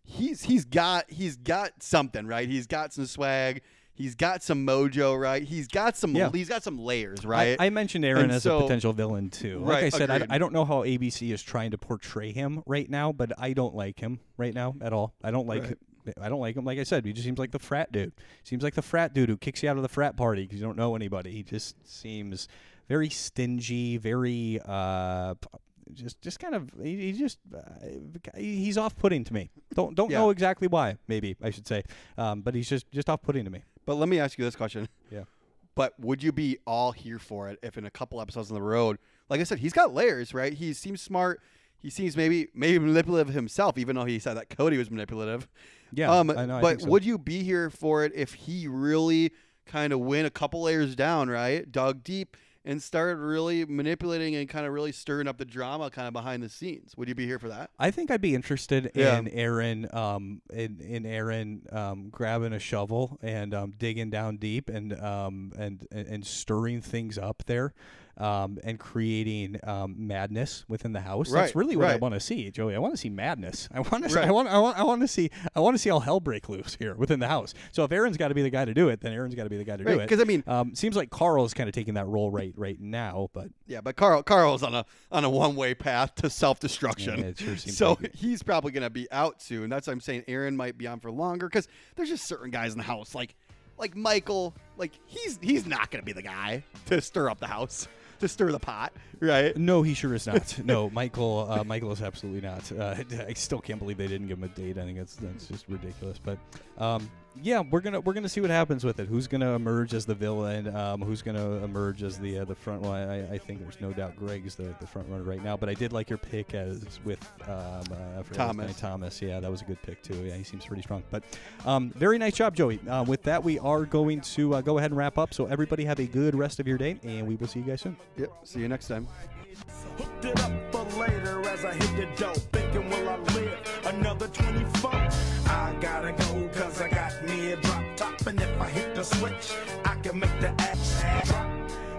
he's he's got he's got something, right? He's got some swag. He's got some mojo, right? He's got some Yeah. he's got some layers, right? I, I mentioned Aaron And as so- a potential villain too. Like Right, I said, I. I don't know how ABC is trying to portray him right now, but I don't like him right now at all. I don't like. Right. I don't like him. Like I said, he just seems like the frat dude. Seems like the frat dude who kicks you out of the frat party because you don't know anybody. He just seems very stingy, very uh, just just kind of he, he just uh, he's off-putting to me. Don't don't Yeah. know exactly why. Maybe I should say, um, but he's just just off-putting to me. but let me ask you this question. Yeah. But would you be all here for it if in a couple episodes on the road, like I said, he's got layers, right? He seems smart. He seems maybe maybe manipulative himself, even though he said that Cody was manipulative. Yeah, Um, I know. I but think so. would you be here for it if he really kind of went a couple layers down, right? Dug deep and started really manipulating and kind of really stirring up the drama kind of behind the scenes. Would you be here for that? I think I'd be interested Yeah. in Aaron, um, in, in Aaron um, grabbing a shovel and um, digging down deep and um, and and and stirring things up there, um, and creating um, madness within the house. That's really what I want to see, Joey. I want to see madness. I want to. Right. I want. I want. I want to see. I want to see all hell break loose here within the house. So if Aaron's got to be the guy to do it, then Aaron's got to be the guy to do it. Because I mean- um, seems like Karl's kind of taking that role right right now, but Yeah, but Karl Karl's on a on a one way path to self destruction. Yeah, sure so like he's probably gonna be out soon. That's what I'm saying. Aaron might be on for longer because there's just certain guys in the house like like Michael. Like he's he's not gonna be the guy to stir up the house, to stir the pot, right? No, he sure is not. no, Michael. Uh, Michael is absolutely not. Uh, I still can't believe they didn't give him a date. I think that's that's just ridiculous. But um, yeah, we're gonna we're gonna see what happens with it. Who's gonna emerge as the villain? Um, who's gonna emerge as the uh, the front one? I, I think there's no doubt Greg's the, the front runner right now. But I did like your pick as with um, uh, I forgot his Thomas. name, Thomas. Yeah, that was a good pick too. Yeah, he seems pretty strong. But um, very nice job, Joey. Uh, with that, we are going to uh, go ahead and wrap up. So everybody have a good rest of your day, and we will see you guys soon. Yep. See you next time. Hooked it up for later as I hit the dope. Thinking, will I live another 24? I gotta go, cause I got the switch, I can make the ass drop.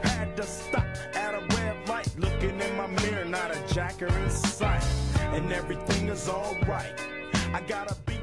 Had to stop at a red light. Looking in my mirror, not a jacker in sight. And everything is alright. I gotta be